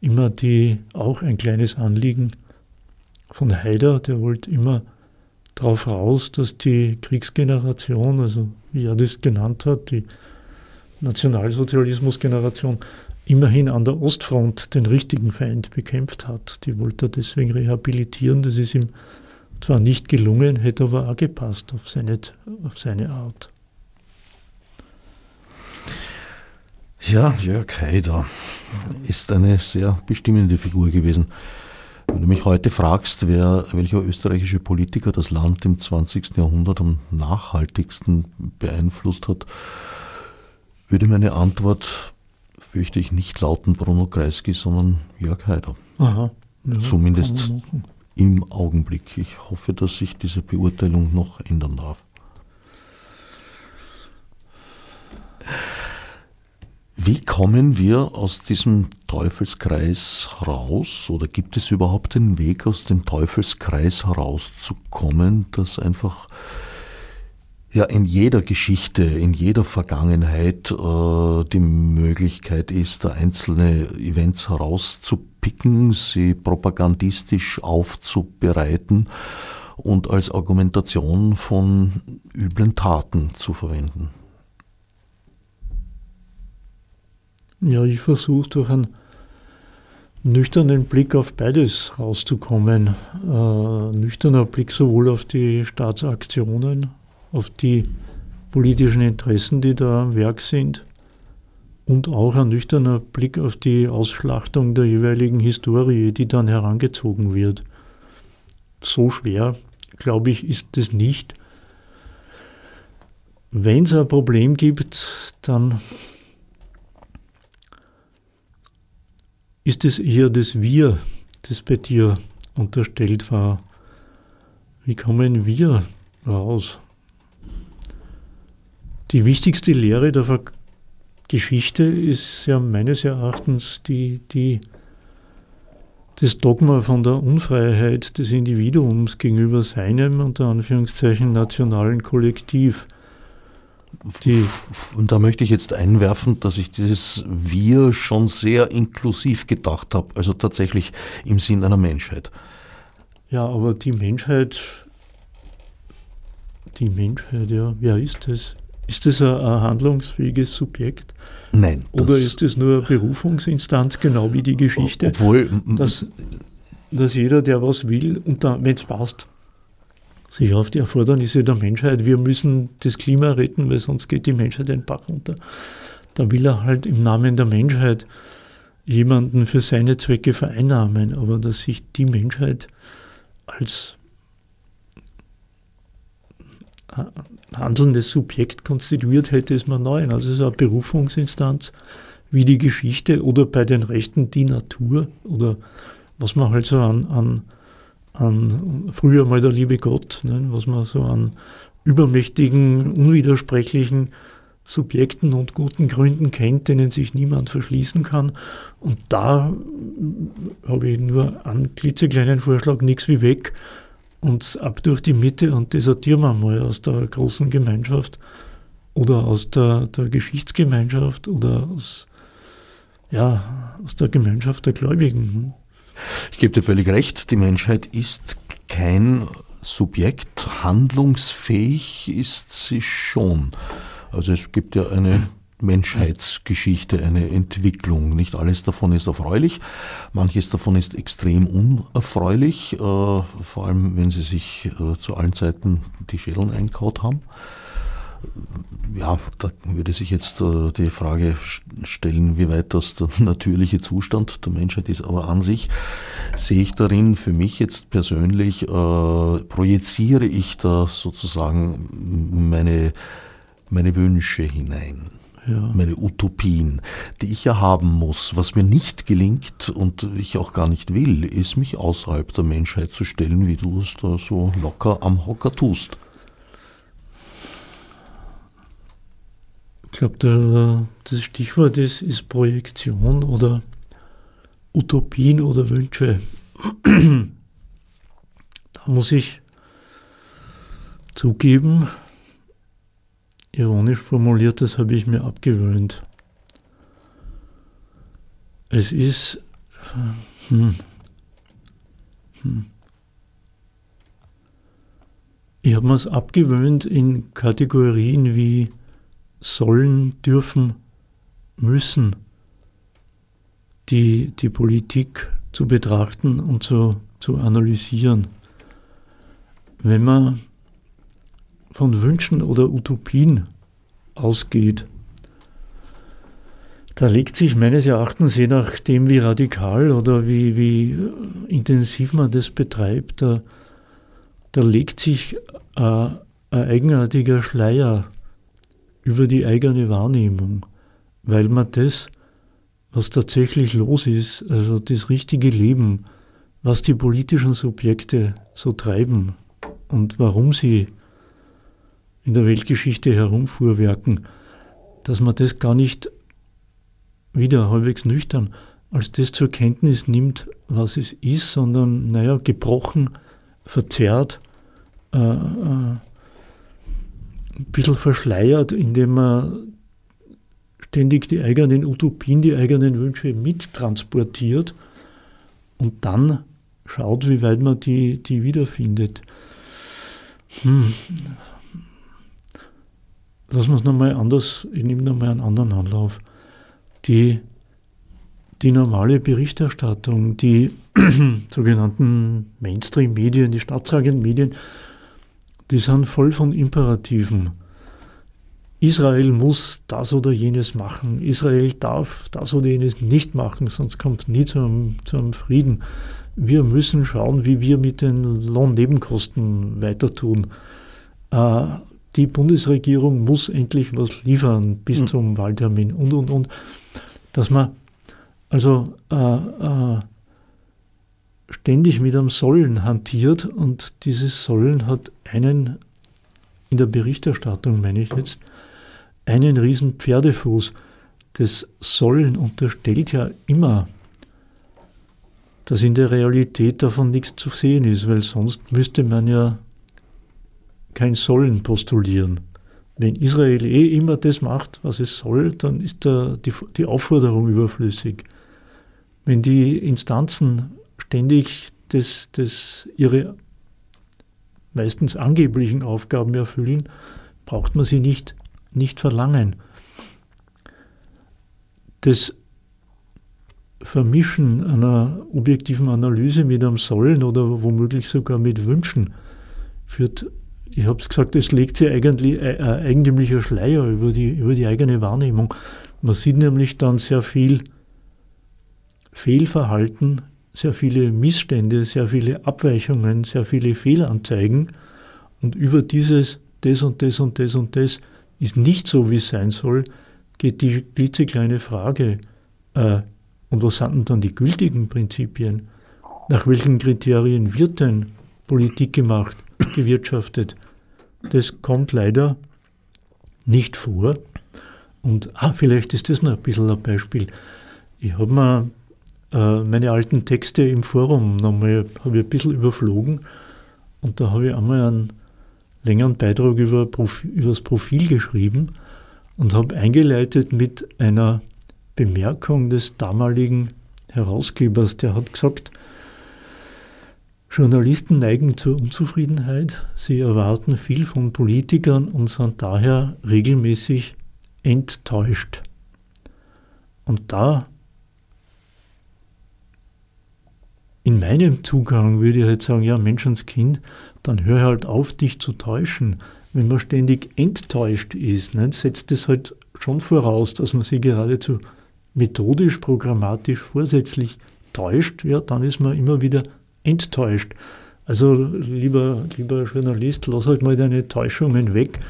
immer die, auch ein kleines Anliegen von Haider. Der wollte immer darauf raus, dass die Kriegsgeneration, also wie er das genannt hat, die Nationalsozialismusgeneration, immerhin an der Ostfront den richtigen Feind bekämpft hat. Die wollte er deswegen rehabilitieren. Das ist ihm zwar nicht gelungen, hätte aber auch gepasst auf seine, auf seine Art.
Ja, Jörg Haider ist eine sehr bestimmende Figur gewesen. Wenn du mich heute fragst, wer, welcher österreichische Politiker das Land im 20. Jahrhundert am nachhaltigsten beeinflusst hat, würde meine Antwort, fürchte ich, nicht lauten Bruno Kreisky, sondern Jörg Haider. Aha. Ja, Zumindest im Augenblick. Ich hoffe, dass sich diese Beurteilung noch ändern darf. Wie kommen wir aus diesem Teufelskreis raus? Oder gibt es überhaupt einen Weg, aus dem Teufelskreis herauszukommen, dass einfach ja in jeder Geschichte, in jeder Vergangenheit äh, die Möglichkeit ist, da einzelne Events herauszupicken, sie propagandistisch aufzubereiten und als Argumentation von üblen Taten zu verwenden?
Ja, ich versuche durch einen nüchternen Blick auf beides rauszukommen. Äh, nüchterner Blick sowohl auf die Staatsaktionen, auf die politischen Interessen, die da am Werk sind, und auch ein nüchterner Blick auf die Ausschlachtung der jeweiligen Historie, die dann herangezogen wird. So schwer, glaube ich, ist es nicht. Wenn es ein Problem gibt, dann ist es eher das Wir, das bei dir unterstellt war. Wie kommen wir raus? Die wichtigste Lehre der Geschichte ist ja meines Erachtens die, die, das Dogma von der Unfreiheit des Individuums gegenüber seinem, unter Anführungszeichen, nationalen Kollektiv.
Die und da möchte ich jetzt einwerfen, dass ich dieses Wir schon sehr inklusiv gedacht habe, also tatsächlich im Sinn einer Menschheit.
Ja, aber die Menschheit, die Menschheit, ja, wer ist das? Ist das ein, ein handlungsfähiges Subjekt?
Nein.
Oder ist das nur eine Berufungsinstanz, genau wie die Geschichte?
Obwohl.
Dass, dass jeder, der was will, und wenn es passt, sich auf die Erfordernisse der Menschheit, wir müssen das Klima retten, weil sonst geht die Menschheit den Bach runter. Da will er halt im Namen der Menschheit jemanden für seine Zwecke vereinnahmen, aber dass sich die Menschheit als handelndes Subjekt konstituiert hätte, ist man neu. Also es ist eine Berufungsinstanz wie die Geschichte oder bei den Rechten die Natur oder was man halt so an, an, an früher mal der liebe Gott, ne, was man so an übermächtigen, unwidersprechlichen Subjekten und guten Gründen kennt, denen sich niemand verschließen kann. Und da habe ich nur einen klitzekleinen Vorschlag, nichts wie weg und ab durch die Mitte und desertieren wir mal aus der großen Gemeinschaft oder aus der, der Geschichtsgemeinschaft oder aus, ja, aus der Gemeinschaft der Gläubigen.
Ich gebe dir völlig recht, die Menschheit ist kein Subjekt, handlungsfähig ist sie schon. Also es gibt ja eine Menschheitsgeschichte, eine Entwicklung. Nicht alles davon ist erfreulich, manches davon ist extrem unerfreulich, äh, vor allem wenn sie sich äh, zu allen Zeiten die Schädeln einkaut haben. Ja, da würde sich jetzt äh, die Frage stellen, wie weit das der natürliche Zustand der Menschheit ist. Aber an sich sehe ich darin für mich jetzt persönlich, projiziere ich da sozusagen meine, meine Wünsche hinein ja. meine Utopien, die ich ja haben muss. Was mir nicht gelingt und ich auch gar nicht will, ist mich außerhalb der Menschheit zu stellen, wie du es da so locker am Hocker tust.
Ich glaube, das Stichwort ist, ist Projektion oder Utopien oder Wünsche. da muss ich zugeben, ironisch formuliert, das habe ich mir abgewöhnt. Es ist. Hm, hm. Ich habe mir es abgewöhnt in Kategorien wie sollen, dürfen, müssen, die, die Politik zu betrachten und zu, zu analysieren. Wenn man von Wünschen oder Utopien ausgeht, da legt sich meines Erachtens, je nachdem wie radikal oder wie, wie intensiv man das betreibt, da, da legt sich äh, ein eigenartiger Schleier über die eigene Wahrnehmung, weil man das, was tatsächlich los ist, also das richtige Leben, was die politischen Subjekte so treiben und warum sie in der Weltgeschichte herumfuhrwerken, dass man das gar nicht wieder halbwegs nüchtern als das zur Kenntnis nimmt, was es ist, sondern, naja, gebrochen, verzerrt, äh, äh, ein bisschen verschleiert, indem man ständig die eigenen Utopien, die eigenen Wünsche mittransportiert und dann schaut, wie weit man die, die wiederfindet. Hm, lassen wir es nochmal anders, ich nehme nochmal einen anderen Anlauf. Die, die normale Berichterstattung, die sogenannten Mainstream-Medien, die staatstragenden Medien, die sind voll von Imperativen. Israel muss das oder jenes machen. Israel darf das oder jenes nicht machen, sonst kommt es nie zu einem, zu einem Frieden. Wir müssen schauen, wie wir mit den Lohnnebenkosten weiter tun. Äh, die Bundesregierung muss endlich was liefern bis mhm. zum Wahltermin und, und, und. Dass man also äh, äh, ständig mit einem Sollen hantiert und dieses Sollen hat einen, in der Berichterstattung meine ich jetzt, einen riesen Pferdefuß, das Sollen unterstellt ja immer, dass in der Realität davon nichts zu sehen ist, weil sonst müsste man ja kein Sollen postulieren. Wenn Israel eh immer das macht, was es soll, dann ist da die, die Aufforderung überflüssig. Wenn die Instanzen ständig das, das ihre meistens angeblichen Aufgaben erfüllen, braucht man sie nicht, nicht verlangen. Das Vermischen einer objektiven Analyse mit einem Sollen oder womöglich sogar mit Wünschen führt, ich habe es gesagt, es legt sich eigentlich ein, eigentümlicher Schleier über die, über die eigene Wahrnehmung. Man sieht nämlich dann sehr viel Fehlverhalten, sehr viele Missstände, sehr viele Abweichungen, sehr viele Fehlanzeigen und über dieses, das und das und das und das ist nicht so, wie es sein soll, geht die klitzekleine Frage, äh, und was sind denn dann die gültigen Prinzipien? Nach welchen Kriterien wird denn Politik gemacht, gewirtschaftet? Das kommt leider nicht vor. Und ah, vielleicht ist das noch ein bisschen ein Beispiel. Ich habe mir meine alten Texte im Forum nochmal habe ich ein bisschen überflogen und da habe ich einmal einen längeren Beitrag über, über das Profil geschrieben und habe eingeleitet mit einer Bemerkung des damaligen Herausgebers, der hat gesagt, Journalisten neigen zur Unzufriedenheit, sie erwarten viel von Politikern und sind daher regelmäßig enttäuscht. Und da in meinem Zugang würde ich halt sagen, ja, Menschenskind, dann hör halt auf, dich zu täuschen. Wenn man ständig enttäuscht ist, ne, setzt das halt schon voraus, dass man sich geradezu methodisch, programmatisch, vorsätzlich täuscht, ja, dann ist man immer wieder enttäuscht. Also lieber, lieber Journalist, lass halt mal deine Täuschungen weg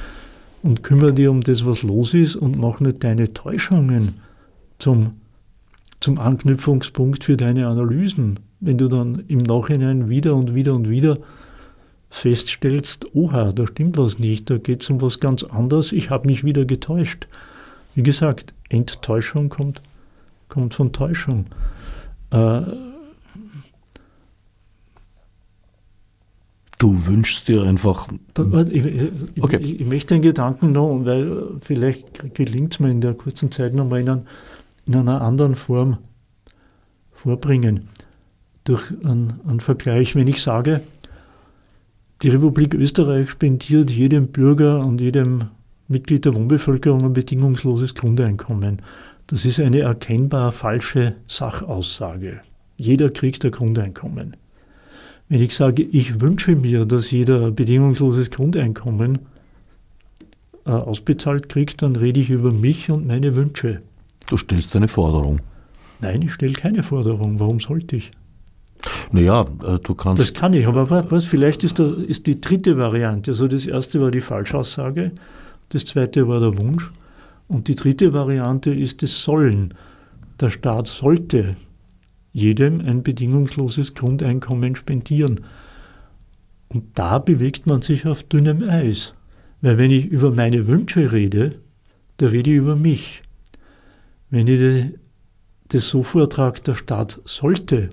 und kümmere dich um das, was los ist und mach nicht deine Täuschungen zum, zum Anknüpfungspunkt für deine Analysen wenn du dann im Nachhinein wieder und wieder und wieder feststellst, oha, da stimmt was nicht, da geht es um was ganz anderes, ich habe mich wieder getäuscht. Wie gesagt, Enttäuschung kommt, kommt von Täuschung. Äh,
du wünschst dir einfach.
Ich, ich, okay. ich, ich möchte den Gedanken noch, weil vielleicht gelingt es mir in der kurzen Zeit noch mal in, ein, in einer anderen Form vorbringen durch einen, einen Vergleich, wenn ich sage, die Republik Österreich spendiert jedem Bürger und jedem Mitglied der Wohnbevölkerung ein bedingungsloses Grundeinkommen. Das ist eine erkennbar falsche Sachaussage. Jeder kriegt ein Grundeinkommen. Wenn ich sage, ich wünsche mir, dass jeder ein bedingungsloses Grundeinkommen äh, ausbezahlt kriegt, dann rede ich über mich und meine Wünsche.
Du stellst eine Forderung.
Nein, ich stelle keine Forderung. Warum sollte ich?
Naja, äh, du kannst.
Das kann ich, aber was, vielleicht ist, der, ist die dritte Variante. Also das erste war die Falschaussage, das zweite war der Wunsch und die dritte Variante ist das Sollen. Der Staat sollte jedem ein bedingungsloses Grundeinkommen spendieren. Und da bewegt man sich auf dünnem Eis. Weil wenn ich über meine Wünsche rede, da rede ich über mich. Wenn ich das so vortrage, der Staat sollte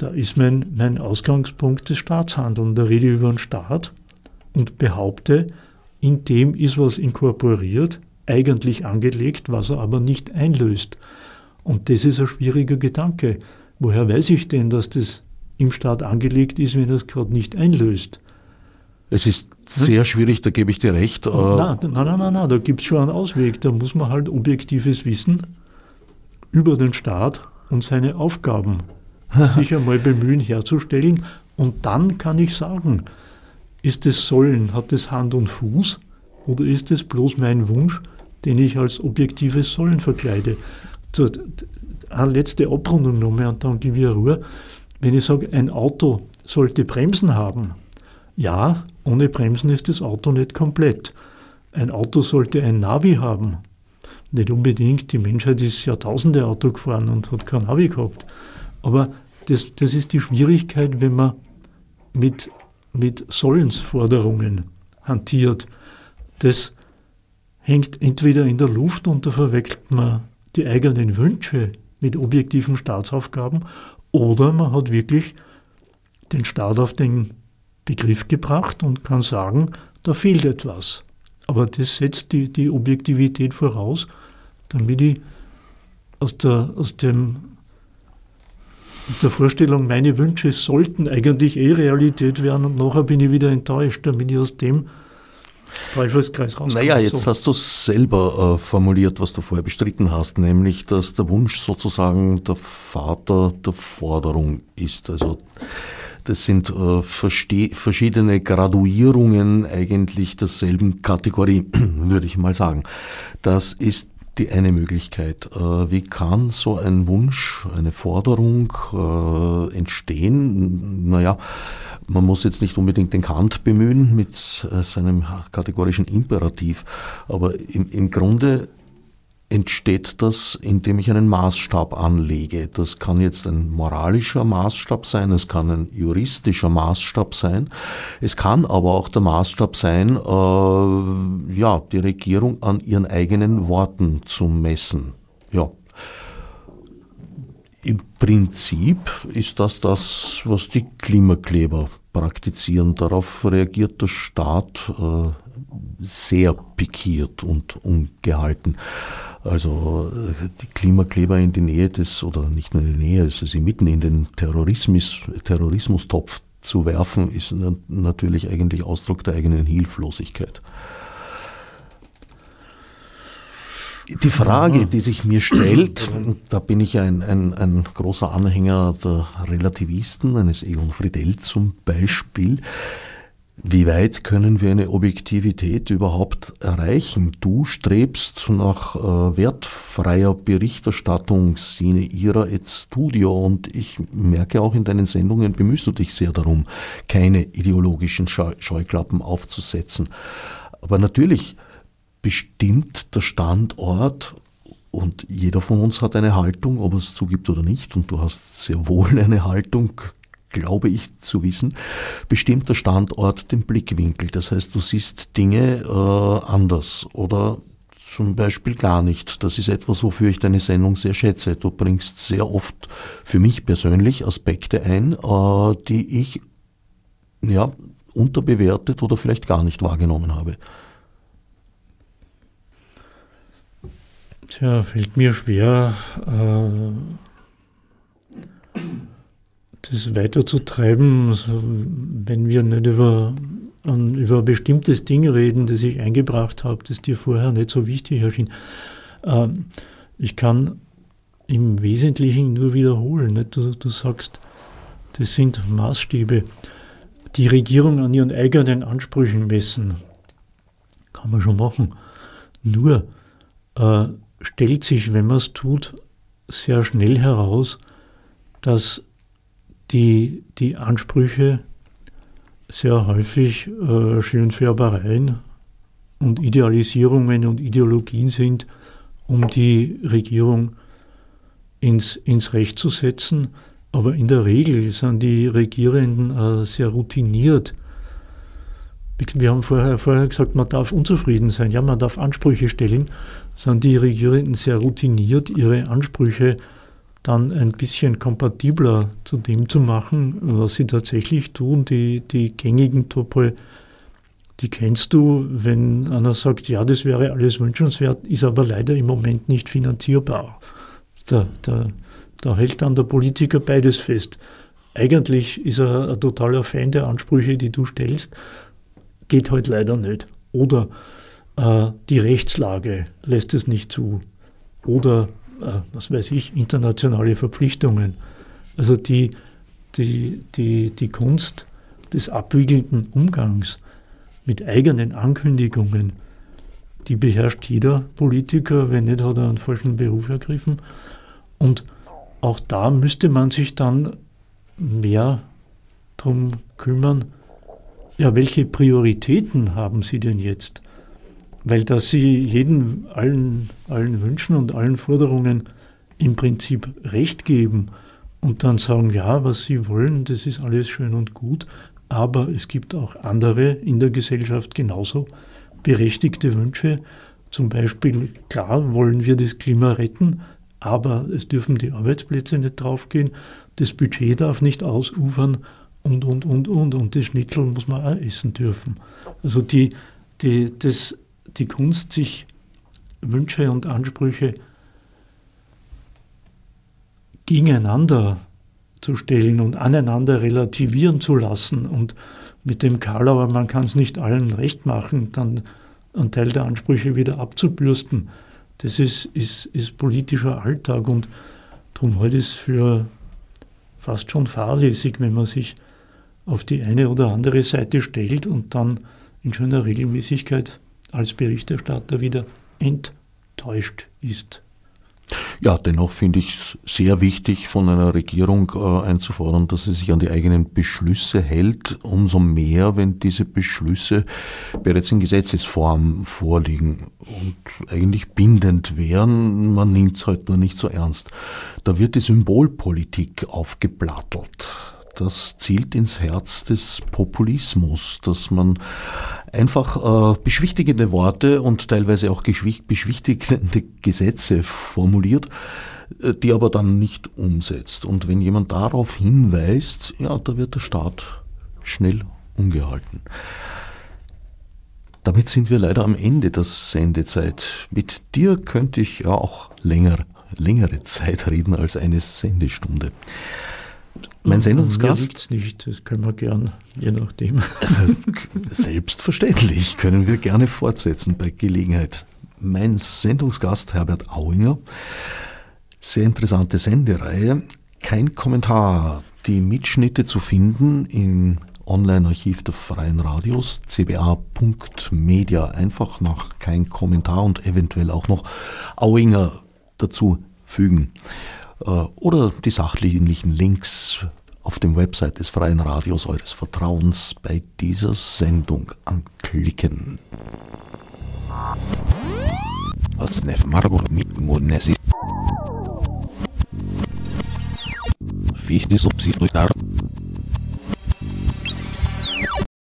da ist mein, mein Ausgangspunkt das Staatshandeln. Da rede ich über einen Staat und behaupte, in dem ist was inkorporiert, eigentlich angelegt, was er aber nicht einlöst. Und das ist ein schwieriger Gedanke. Woher weiß ich denn, dass das im Staat angelegt ist, wenn er es gerade nicht einlöst?
Es ist sehr schwierig, da gebe ich dir recht.
Nein, nein, nein, nein, nein da gibt es schon einen Ausweg. Da muss man halt objektives Wissen über den Staat und seine Aufgaben sich einmal bemühen herzustellen. Und dann kann ich sagen, ist es Sollen, hat es Hand und Fuß oder ist es bloß mein Wunsch, den ich als objektives Sollen verkleide? So, eine letzte Abrundung nochmal und dann gebe ich Ruhe. Wenn ich sage, ein Auto sollte Bremsen haben, ja, ohne Bremsen ist das Auto nicht komplett. Ein Auto sollte ein Navi haben. Nicht unbedingt, die Menschheit ist Jahrtausende Auto gefahren und hat kein Navi gehabt. Aber das, das ist die Schwierigkeit, wenn man mit, mit Sollensforderungen hantiert. Das hängt entweder in der Luft und da verwechselt man die eigenen Wünsche mit objektiven Staatsaufgaben oder man hat wirklich den Staat auf den Begriff gebracht und kann sagen, da fehlt etwas. Aber das setzt die, die Objektivität voraus, damit ich aus, der, aus, dem, aus der Vorstellung, meine Wünsche sollten eigentlich eh Realität werden und nachher bin ich wieder enttäuscht, damit ich aus dem Teufelskreis rauskomme.
Naja, jetzt so. hast du selber äh, formuliert, was du vorher bestritten hast, nämlich, dass der Wunsch sozusagen der Vater der Forderung ist. Also das sind äh, verschiedene Graduierungen eigentlich derselben Kategorie, würde ich mal sagen. Das ist die eine Möglichkeit. Äh, wie kann so ein Wunsch, eine Forderung äh, entstehen? Naja, man muss jetzt nicht unbedingt den Kant bemühen mit äh, seinem kategorischen Imperativ, aber im, im Grunde entsteht das, indem ich einen Maßstab anlege. Das kann jetzt ein moralischer Maßstab sein, es kann ein juristischer Maßstab sein, es kann aber auch der Maßstab sein, äh, ja, die Regierung an ihren eigenen Worten zu messen. Ja. Im Prinzip ist das das, was die Klimakleber praktizieren. Darauf reagiert der Staat äh, sehr pikiert und ungehalten. Also die Klimakleber in die Nähe des, oder nicht nur in die Nähe, also sie mitten in den Terrorismus, Terrorismustopf zu werfen, ist natürlich eigentlich Ausdruck der eigenen Hilflosigkeit. Die Frage, die sich mir stellt, da bin ich ein, ein, ein großer Anhänger der Relativisten, eines Egon Friedel zum Beispiel, wie weit können wir eine Objektivität überhaupt erreichen? Du strebst nach äh, wertfreier Berichterstattung sine ira et studio und ich merke auch in deinen Sendungen bemühst du dich sehr darum, keine ideologischen Scheuklappen aufzusetzen. Aber natürlich bestimmt der Standort und jeder von uns hat eine Haltung, ob er es zugibt oder nicht, und du hast sehr wohl eine Haltung, glaube ich zu wissen, bestimmt der Standort den Blickwinkel. Das heißt, du siehst Dinge äh, anders oder zum Beispiel gar nicht. Das ist etwas, wofür ich deine Sendung sehr schätze. Du bringst sehr oft für mich persönlich Aspekte ein, äh, die ich ja, unterbewertet oder vielleicht gar nicht wahrgenommen habe.
Tja, fällt mir schwer, äh, das weiterzutreiben, also wenn wir nicht über, um, über ein bestimmtes Ding reden, das ich eingebracht habe, das dir vorher nicht so wichtig erschien. Ähm, ich kann im Wesentlichen nur wiederholen. Nicht? Du, du sagst, das sind Maßstäbe, die Regierung an ihren eigenen Ansprüchen messen. Kann man schon machen. Nur äh, stellt sich, wenn man es tut, sehr schnell heraus, dass die, die Ansprüche sehr häufig äh, Schönfärbereien und Idealisierungen und Ideologien sind, um die Regierung ins, ins Recht zu setzen. Aber in der Regel sind die Regierenden äh, sehr routiniert. Wir haben vorher, vorher gesagt, man darf unzufrieden sein, ja, man darf Ansprüche stellen, sind die Regierenden sehr routiniert, ihre Ansprüche dann ein bisschen kompatibler zu dem zu machen, was sie tatsächlich tun. Die, die gängigen Topoi, die kennst du, wenn einer sagt, ja, das wäre alles wünschenswert, ist aber leider im Moment nicht finanzierbar. Da, da, da hält dann der Politiker beides fest. Eigentlich ist er ein totaler Fan der Ansprüche, die du stellst, geht halt leider nicht. Oder äh, die Rechtslage lässt es nicht zu. Oder was weiß ich, internationale Verpflichtungen. Also die, die, die, die Kunst des abwickelnden Umgangs mit eigenen Ankündigungen, die beherrscht jeder Politiker, wenn nicht, hat er einen falschen Beruf ergriffen. Und auch da müsste man sich dann mehr darum kümmern, ja, welche Prioritäten haben Sie denn jetzt? Weil dass sie jeden, allen, allen Wünschen und allen Forderungen im Prinzip Recht geben und dann sagen, ja, was sie wollen, das ist alles schön und gut, aber es gibt auch andere in der Gesellschaft genauso berechtigte Wünsche, Zum Beispiel, klar wollen wir das Klima retten, aber es dürfen die Arbeitsplätze nicht draufgehen, das Budget darf nicht ausufern und, und, und, und. Und das Schnitzel muss man auch essen dürfen. Also die, die, das, die Kunst, sich Wünsche und Ansprüche gegeneinander zu stellen und aneinander relativieren zu lassen. Und mit dem Karlauer, man kann es nicht allen recht machen, dann einen Teil der Ansprüche wieder abzubürsten, das ist, ist, ist politischer Alltag und darum halte ich es für fast schon fahrlässig, wenn man sich auf die eine oder andere Seite stellt und dann in schöner Regelmäßigkeit als Berichterstatter wieder enttäuscht ist.
Ja, dennoch finde ich es sehr wichtig, von einer Regierung äh, einzufordern, dass sie sich an die eigenen Beschlüsse hält, umso mehr, wenn diese Beschlüsse bereits in Gesetzesform vorliegen und eigentlich bindend wären. Man nimmt es halt nur nicht so ernst. Da wird die Symbolpolitik aufgeplattelt das zielt ins Herz des Populismus, dass man einfach äh, beschwichtigende Worte und teilweise auch beschwichtigende Gesetze formuliert, äh, die aber dann nicht umsetzt. Und wenn jemand darauf hinweist, ja, da wird der Staat schnell umgehalten. Damit sind wir leider am Ende der Sendezeit. Mit dir könnte ich ja auch länger, längere Zeit reden als eine Sendestunde. Mein Sendungsgast.
Mir nicht, das können wir gern, je nachdem.
Selbstverständlich können wir gerne fortsetzen bei Gelegenheit. Mein Sendungsgast Herbert Auinger. Sehr interessante Sendereihe. Kein Kommentar. Die Mitschnitte zu finden im Online-Archiv der Freien Radios, cba.media. Einfach nach kein Kommentar und eventuell auch noch Auinger dazu fügen. Äh, oder die sachlichen Links auf dem Website des Freien Radios eures Vertrauens bei dieser Sendung anklicken. Fichte subsidiar